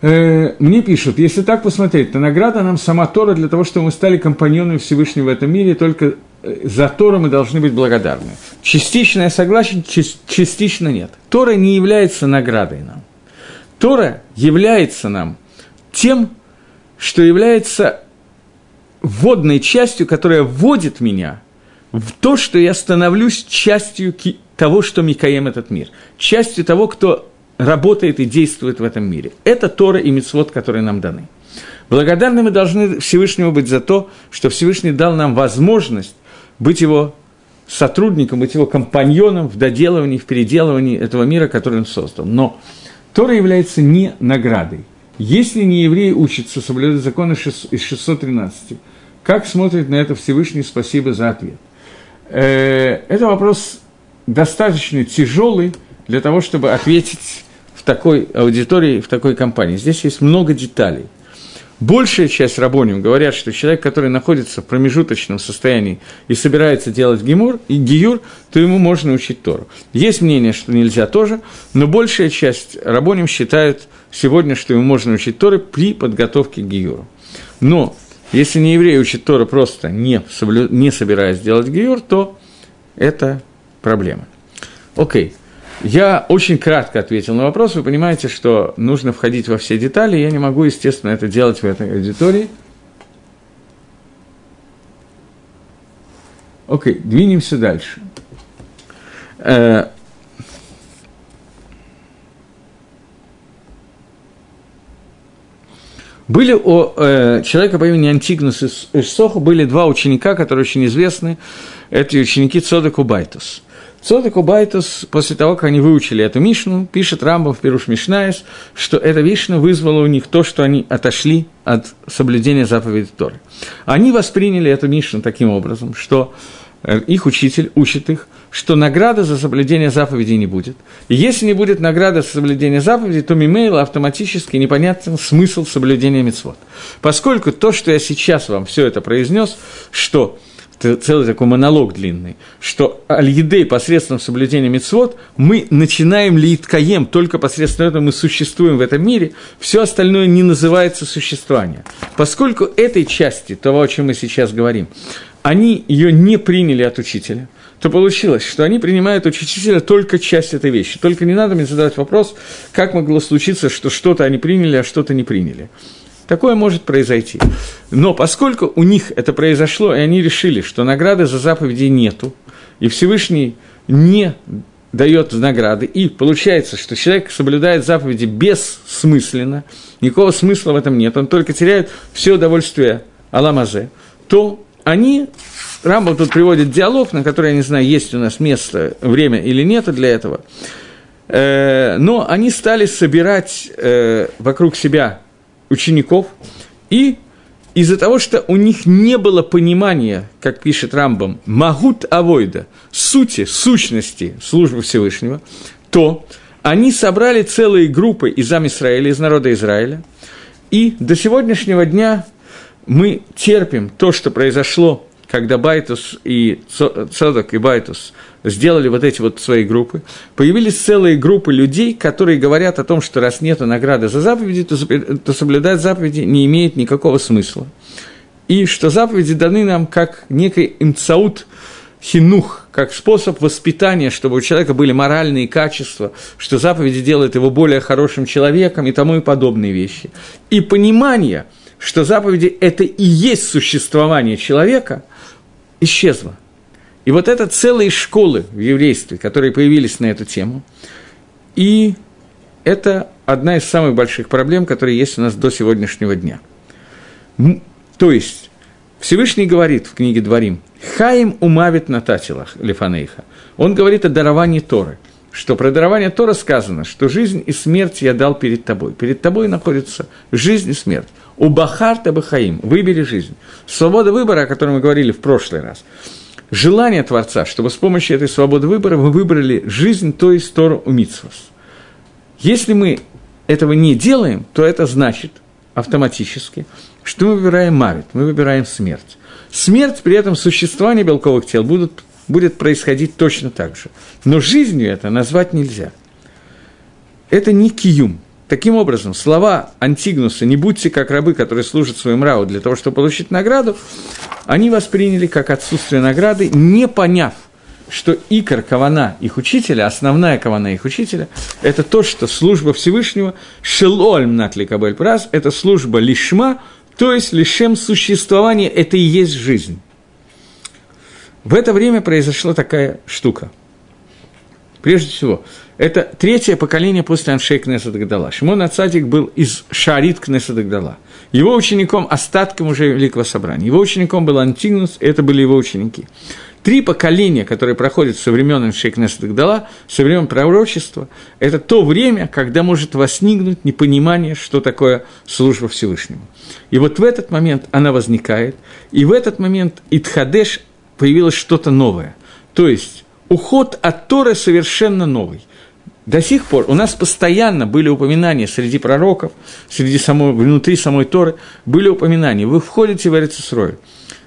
Э, мне пишут, если так посмотреть, то награда нам сама Тора для того, чтобы мы стали компаньонами Всевышнего в этом мире, только э, за Тора мы должны быть благодарны. Частично я согласен, частично нет. Тора не является наградой нам. Тора является нам тем, что является вводной частью, которая вводит меня в то, что я становлюсь частью того, что Микаем этот мир, частью того, кто работает и действует в этом мире. Это Тора и Мицвод, которые нам даны. Благодарны мы должны Всевышнему быть за то, что Всевышний дал нам возможность быть его сотрудником, быть его компаньоном в доделывании, в переделывании этого мира, который он создал. Но Тора является не наградой. Если не еврей учится соблюдать законы из 613, как смотрит на это Всевышний? Спасибо за ответ. Э, это вопрос достаточно тяжелый для того, чтобы ответить в такой аудитории, в такой компании. Здесь есть много деталей. Большая часть рабоним говорят, что человек, который находится в промежуточном состоянии и собирается делать гемур, и гиюр, то ему можно учить Тору. Есть мнение, что нельзя тоже, но большая часть рабоним считают сегодня, что ему можно учить Торы при подготовке к гиюру. Но если не еврей учит Тору просто не, соблю... не собираясь делать гиюр, то это проблема. Окей. Я очень кратко ответил на вопрос. Вы понимаете, что нужно входить во все детали. Я не могу, естественно, это делать в этой аудитории. Окей, двинемся дальше. Были у э, человека по имени Антигнус איש סוכו были два ученика, которые очень известны. Эти ученики Цодок у-Байтус – Цодок у-Байтус, после того, как они выучили эту Мишну, пишет Рамбам в פירוש משניות, что эта Мишна вызвала у них то, что они отошли от соблюдения заповеди Торы. Они восприняли эту Мишну таким образом, что э, их учитель учит их, что награда за соблюдение заповедей не будет. И если не будет награды за соблюдение заповедей, то мимейла автоматически непонятен смысл соблюдения мецвод. Поскольку то, что я сейчас вам все это произнес, что целый такой монолог длинный, что аль посредством соблюдения мецвод мы начинаем литкаем, только посредством этого мы существуем в этом мире, все остальное не называется существование. Поскольку этой части, того, о чем мы сейчас говорим, они ее не приняли от учителя, то получилось, что они принимают учителя только часть этой вещи. Только не надо мне задавать вопрос, как могло случиться, что что-то они приняли, а что-то не приняли. Такое может произойти. Но поскольку у них это произошло, и они решили, что награды за заповеди нету, и Всевышний не дает награды, и получается, что человек соблюдает заповеди бессмысленно, никакого смысла в этом нет, он только теряет все удовольствие Аламазе, то они, Рамбов тут приводит диалог, на который, я не знаю, есть у нас место, время или нет для этого, э, но они стали собирать э, вокруг себя учеников, и из-за того, что у них не было понимания, как пишет Рамбам, магут авойда, сути, сущности службы Всевышнего, то они собрали целые группы из Израиля, из народа Израиля, и до сегодняшнего дня мы терпим то, что произошло, когда Байтус и Цодок и Байтус – сделали вот эти вот свои группы, появились целые группы людей, которые говорят о том, что раз нет награды за заповеди, то, то соблюдать заповеди не имеет никакого смысла. И что заповеди даны нам как некий אמצעות, хинух, как способ воспитания, чтобы у человека были моральные качества, что заповеди делают его более хорошим человеком и тому и подобные вещи. И понимание, что заповеди – это и есть существование человека, исчезло. И вот это целые школы в еврействе, которые появились на эту тему. И это одна из самых больших проблем, которые есть у нас до сегодняшнего дня. То есть, Всевышний говорит в книге Дворим, «Хаим умавит на татилах лифанейха». Он говорит о даровании Торы, что про дарование Тора сказано, что жизнь и смерть я дал перед тобой. Перед тобой находится жизнь и смерть. У Бахарта Бахаим, выбери жизнь. Свобода выбора, о которой мы говорили в прошлый раз – желание Творца, чтобы с помощью этой свободы выбора мы выбрали жизнь, то есть Тору у Митсвос. Если мы этого не делаем, то это значит автоматически, что мы выбираем мавит, мы выбираем смерть. Смерть при этом существование белковых тел будут, будет происходить точно так же. Но жизнью это назвать нельзя. Это не киюм, Таким образом, слова Антигнуса «не будьте как рабы, которые служат своим рау для того, чтобы получить награду», они восприняли как отсутствие награды, не поняв, что икор кавана их учителя, основная кавана их учителя, это то, что служба Всевышнего, шелольм натли кабель праз, это служба лишма, то есть лишем существования, это и есть жизнь. В это время произошла такая штука. Прежде всего, это третье поколение после Аншей Кнесет Гдала. Шимон Ацадик был из Шарит Кнесет Гдала. Его учеником, остатком уже Великого Собрания. Его учеником был Антигнус, это были его ученики. Три поколения, которые проходят со времен Аншей Кнесет Гдала, со времен пророчества, это то время, когда может возникнуть непонимание, что такое служба Всевышнему. И вот в этот момент она возникает, и в этот момент Итхадеш появилось что-то новое. То есть уход от Торы совершенно новый До сих пор у нас постоянно были упоминания среди пророков, среди самой, внутри самой Торы, были упоминания. Вы входите в Эрицесрой.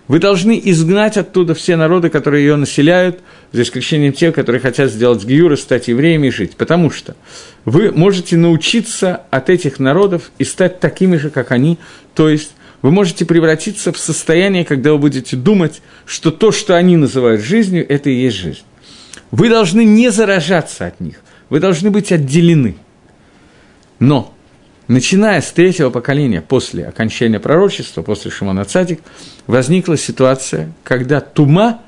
Вы должны изгнать оттуда все народы, которые ее населяют, за исключением тех, которые хотят сделать гиюр стать евреями и жить. Потому что вы можете научиться от этих народов и стать такими же, как они, то есть вы можете превратиться в состояние, когда вы будете думать, что то, что они называют жизнью, это и есть жизнь. Вы должны не заражаться от них, вы должны быть отделены. Но, начиная с третьего поколения, после окончания пророчества, после Шимона Цадик, возникла ситуация, когда тума,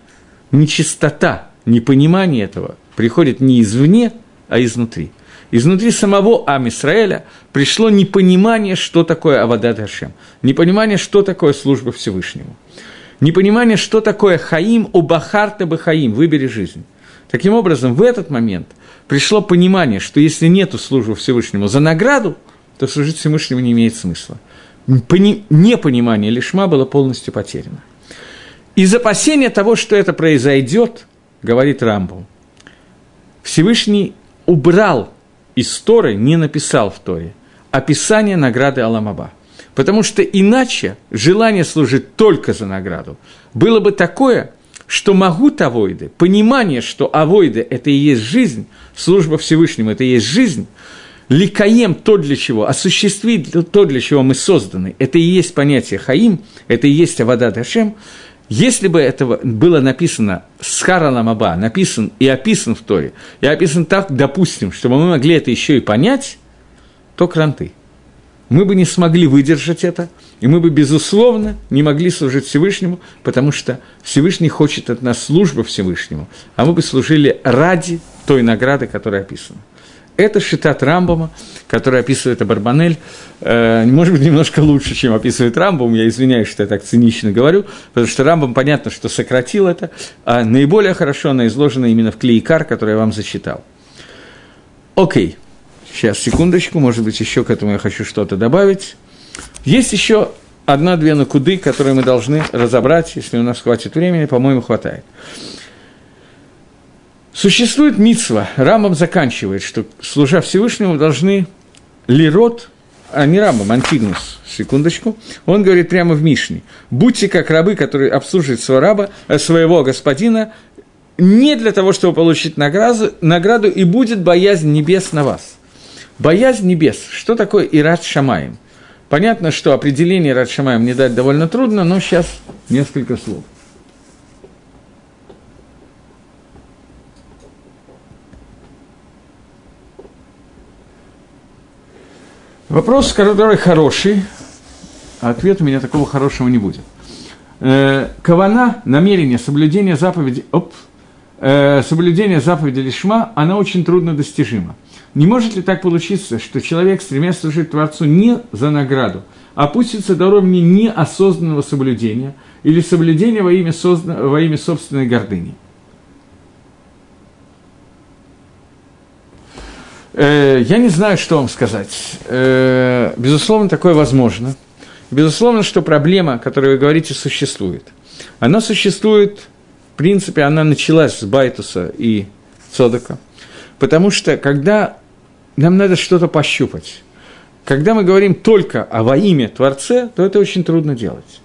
нечистота, непонимание этого приходит не извне, а изнутри – изнутри самого Амисраэля пришло непонимание, что такое Авадат Хашем, непонимание, что такое служба Всевышнему, непонимание, что такое Хаим, Убахарта Бахаим, выбери жизнь. Таким образом, в этот момент пришло понимание, что если нету службы Всевышнему за награду, то служить Всевышнему не имеет смысла. Пони... Непонимание лишма было полностью потеряно. Из опасения того, что это произойдет, говорит Рамбу, Всевышний убрал из Торы не написал в Торе описание награды Аламаба. Потому что иначе желание служить только за награду было бы такое, что могут авойды, понимание, что авойды – это и есть жизнь, служба Всевышнему – это и есть жизнь, ликаем то, для чего, осуществить то, для чего мы созданы, это и есть понятие хаим, это и есть авада Дашем, если бы это было написано с Хараламаба, написан и описан в Торе, и описан так, допустим, чтобы мы могли это еще и понять, то кранты. Мы бы не смогли выдержать это, и мы бы, безусловно, не могли служить Всевышнему, потому что Всевышний хочет от нас службы Всевышнему, а мы бы служили ради той награды, которая описана. Это Шитат Рамбома, который описывает Абарбанель, э, может быть, немножко лучше, чем описывает Рамбом, я извиняюсь, что я так цинично говорю, потому что Рамбом, понятно, что сократил это, а наиболее хорошо она изложена именно в Клейкар, который я вам зачитал. Окей, сейчас, секундочку, может быть, еще к этому я хочу что-то добавить. Есть еще одна-две накуды, которые мы должны разобрать, если у нас хватит времени, по-моему, хватает. Существует мицва, Рамбам заканчивает, что, служа Всевышнему, должны лирот, а не Рамбам, Антигнус, секундочку, он говорит прямо в Мишне, будьте как рабы, которые обслуживают своего раба, э, своего господина, не для того, чтобы получить награду, награду, и будет боязнь небес на вас. Боязнь небес. Что такое Ират Шамаем? Понятно, что определение Ират Шамаем не дать довольно трудно, но сейчас несколько слов. Вопрос, который хороший, а ответ у меня такого хорошего не будет. Э, кавана, намерение, соблюдение заповеди, оп, э, соблюдение заповеди Лишма, она очень трудно достижима. Не может ли так получиться, что человек, стремясь служить Творцу не за награду, опустится до уровня неосознанного соблюдения или соблюдения во имя, созна... во имя собственной гордыни? Э, я не знаю, что вам сказать. Э, безусловно, такое возможно. Безусловно, что проблема, о которой вы говорите, существует. Она существует, в принципе, она началась с Байтуса и Цодака, потому что когда нам надо что-то пощупать, когда мы говорим только о во имя Творце, то это очень трудно делать.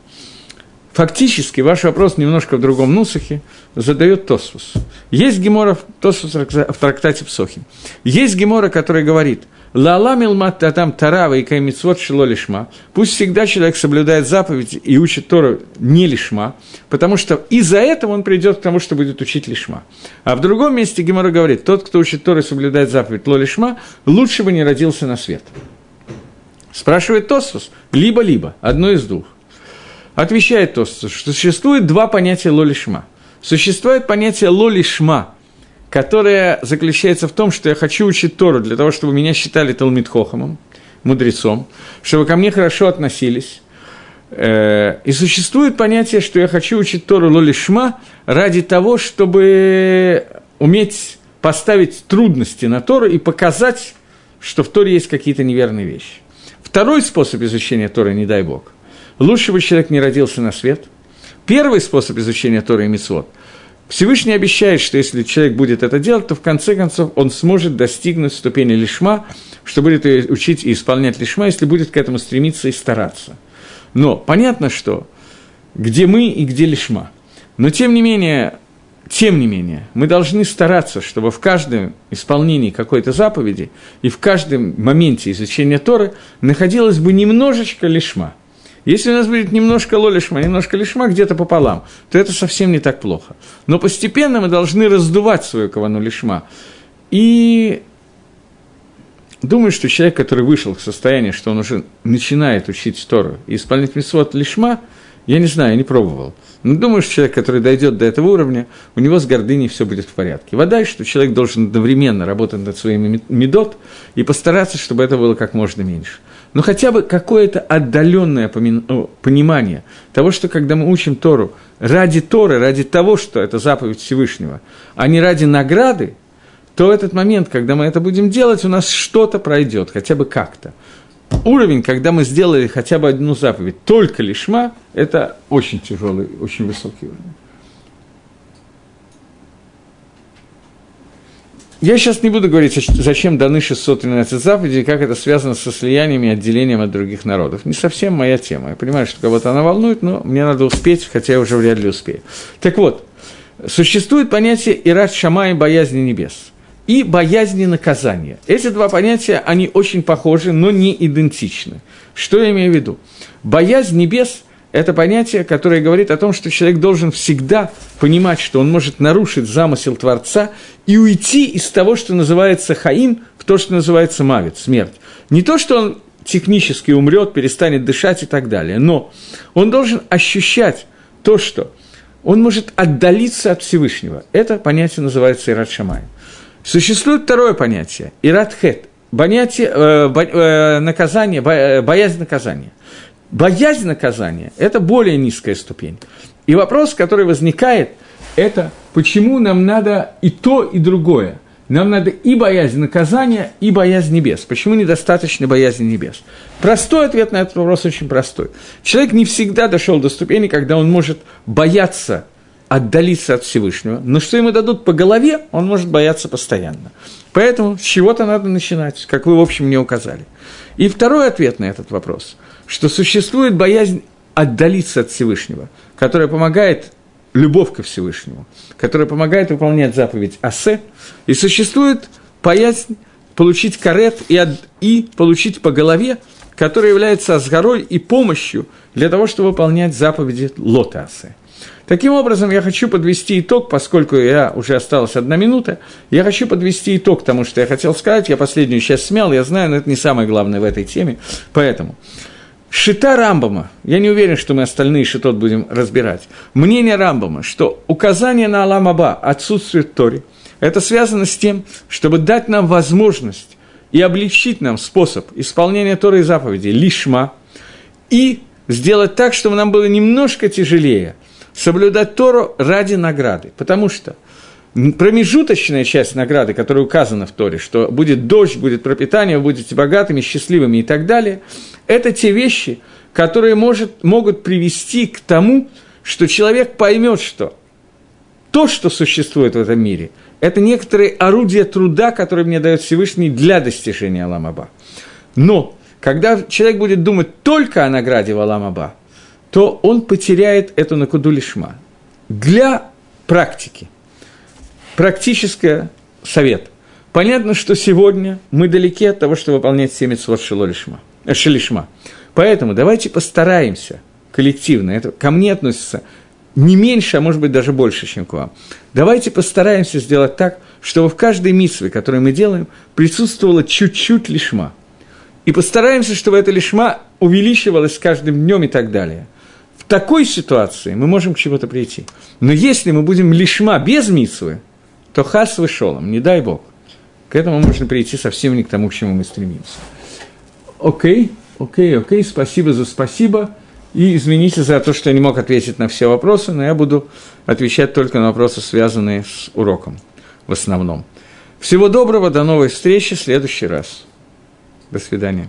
Фактически, ваш вопрос немножко в другом нусахе задает Тосфус. Есть гемора Тосфус в трактате Псохим. Есть гемора, который говорит, «Лала милмат там тарава и каймицвот шило лишма». Пусть всегда человек соблюдает заповедь и учит Тору не лишма, потому что из-за этого он придет к тому, что будет учить лишма. А в другом месте Гемора говорит, тот, кто учит Тору и соблюдает заповедь ло лишма, лучше бы не родился на свет. Спрашивает Тосфус, либо-либо, одно из двух. Отвечает то, что существует два понятия лолишма. Существует понятие лолишма, которое заключается в том, что я хочу учить Тору для того, чтобы меня считали Талмитхохамом, мудрецом, чтобы ко мне хорошо относились. Э, и существует понятие, что я хочу учить Тору лолишма ради того, чтобы уметь поставить трудности на Тору и показать, что в Торе есть какие-то неверные вещи. Второй способ изучения Торы, не дай Бог – Лучше бы человек не родился на свет. Первый способ изучения Торы и Митцвот Всевышний обещает, что если человек будет это делать, то в конце концов он сможет достигнуть ступени лишма, что будет учить и исполнять лишма, если будет к этому стремиться и стараться. Но понятно, что где мы и где лишма. Но тем не менее, тем не менее, мы должны стараться, чтобы в каждом исполнении какой-то заповеди и в каждом моменте изучения Торы находилось бы немножечко лишма – если у нас будет немножко лолишма, немножко лишма, где-то пополам, то это совсем не так плохо. Но постепенно мы должны раздувать свою кавану лишма. И думаю, что человек, который вышел к состоянию, что он уже начинает учить Тору и исполнять митцвот лишма, я не знаю, я не пробовал. Но думаю, что человек, который дойдет до этого уровня, у него с гордыней все будет в порядке. Вода, что человек должен одновременно работать над своими медот и постараться, чтобы это было как можно меньше но хотя бы какое-то отдаленное понимание того, что когда мы учим Тору ради Торы, ради того, что это заповедь Всевышнего, а не ради награды, то этот момент, когда мы это будем делать, у нас что-то пройдет, хотя бы как-то. Уровень, когда мы сделали хотя бы одну заповедь, только лишма, это очень тяжелый, очень высокий уровень. Я сейчас не буду говорить, зачем даны 613 заповедей, как это связано со слиянием и отделением от других народов. Не совсем моя тема. Я понимаю, что кого-то она волнует, но мне надо успеть, хотя я уже вряд ли успею. Так вот, существует понятие «ират шама» и «боязни небес» и «боязни наказания». Эти два понятия, они очень похожи, но не идентичны. Что я имею в виду? Боязнь небес – это понятие, которое говорит о том, что человек должен всегда понимать, что он может нарушить замысел Творца и уйти из того, что называется хаим, в то, что называется мавит, смерть. Не то, что он технически умрет, перестанет дышать и так далее, но он должен ощущать то, что он может отдалиться от Всевышнего. Это понятие называется Ират Шамай. Существует второе понятие – Ират Хет, понятие, э, бо, э, наказание, э, боязнь наказания. Боязнь наказания – это более низкая ступень. И вопрос, который возникает, это почему нам надо и то, и другое. Нам надо и боязнь наказания, и боязнь небес. Почему недостаточно боязни небес? Простой ответ на этот вопрос очень простой. Человек не всегда дошел до ступени, когда он может бояться отдалиться от Всевышнего, но что ему дадут по голове, он может бояться постоянно. Поэтому с чего-то надо начинать, как вы, в общем, мне указали. И второй ответ на этот вопрос – что существует боязнь отдалиться от Всевышнего, которая помогает любовь ко Всевышнему, которая помогает выполнять заповедь Асе, и существует боязнь получить карет и, от, и получить по голове, которая является азгорой и помощью для того, чтобы выполнять заповеди Лота Асе. Таким образом, я хочу подвести итог, поскольку я уже осталась одна минута, я хочу подвести итог тому, что я хотел сказать, я последнюю часть смял, я знаю, но это не самое главное в этой теме, поэтому Шита Рамбама, я не уверен, что мы остальные шитот будем разбирать, мнение Рамбама, что указание на Алам Аба отсутствует в Торе, это связано с тем, чтобы дать нам возможность и облегчить нам способ исполнения Торы и заповедей лишма, и сделать так, чтобы нам было немножко тяжелее соблюдать Тору ради награды. Потому что – промежуточная часть награды, которая указана в Торе, что будет дождь, будет пропитание, вы будете богатыми, счастливыми и так далее, это те вещи, которые может, могут привести к тому, что человек поймет, что то, что существует в этом мире, это некоторые орудия труда, которые мне дает Всевышний для достижения Аламаба. Но когда человек будет думать только о награде в Аламаба, то он потеряет эту накуду лишма. Для практики – практическое совет. Понятно, что сегодня мы далеки от того, чтобы выполнять все митцвот шелолишма, э, шелишма. Поэтому давайте постараемся коллективно, это ко мне относится не меньше, а может быть даже больше, чем к вам. Давайте постараемся сделать так, чтобы в каждой митве, которую мы делаем, присутствовало чуть-чуть лишма. И постараемся, чтобы эта лишма увеличивалась с каждым днем и так далее. В такой ситуации мы можем к чему-то прийти. Но если мы будем лишма без митвы, то хас вышелом, не дай бог. К этому можно прийти совсем не к тому, к чему мы стремимся. Окей, окей, окей, спасибо за спасибо. И извините за то, что я не мог ответить на все вопросы, но я буду отвечать только на вопросы, связанные с уроком в основном. Всего доброго, до новой встречи в следующий раз. До свидания.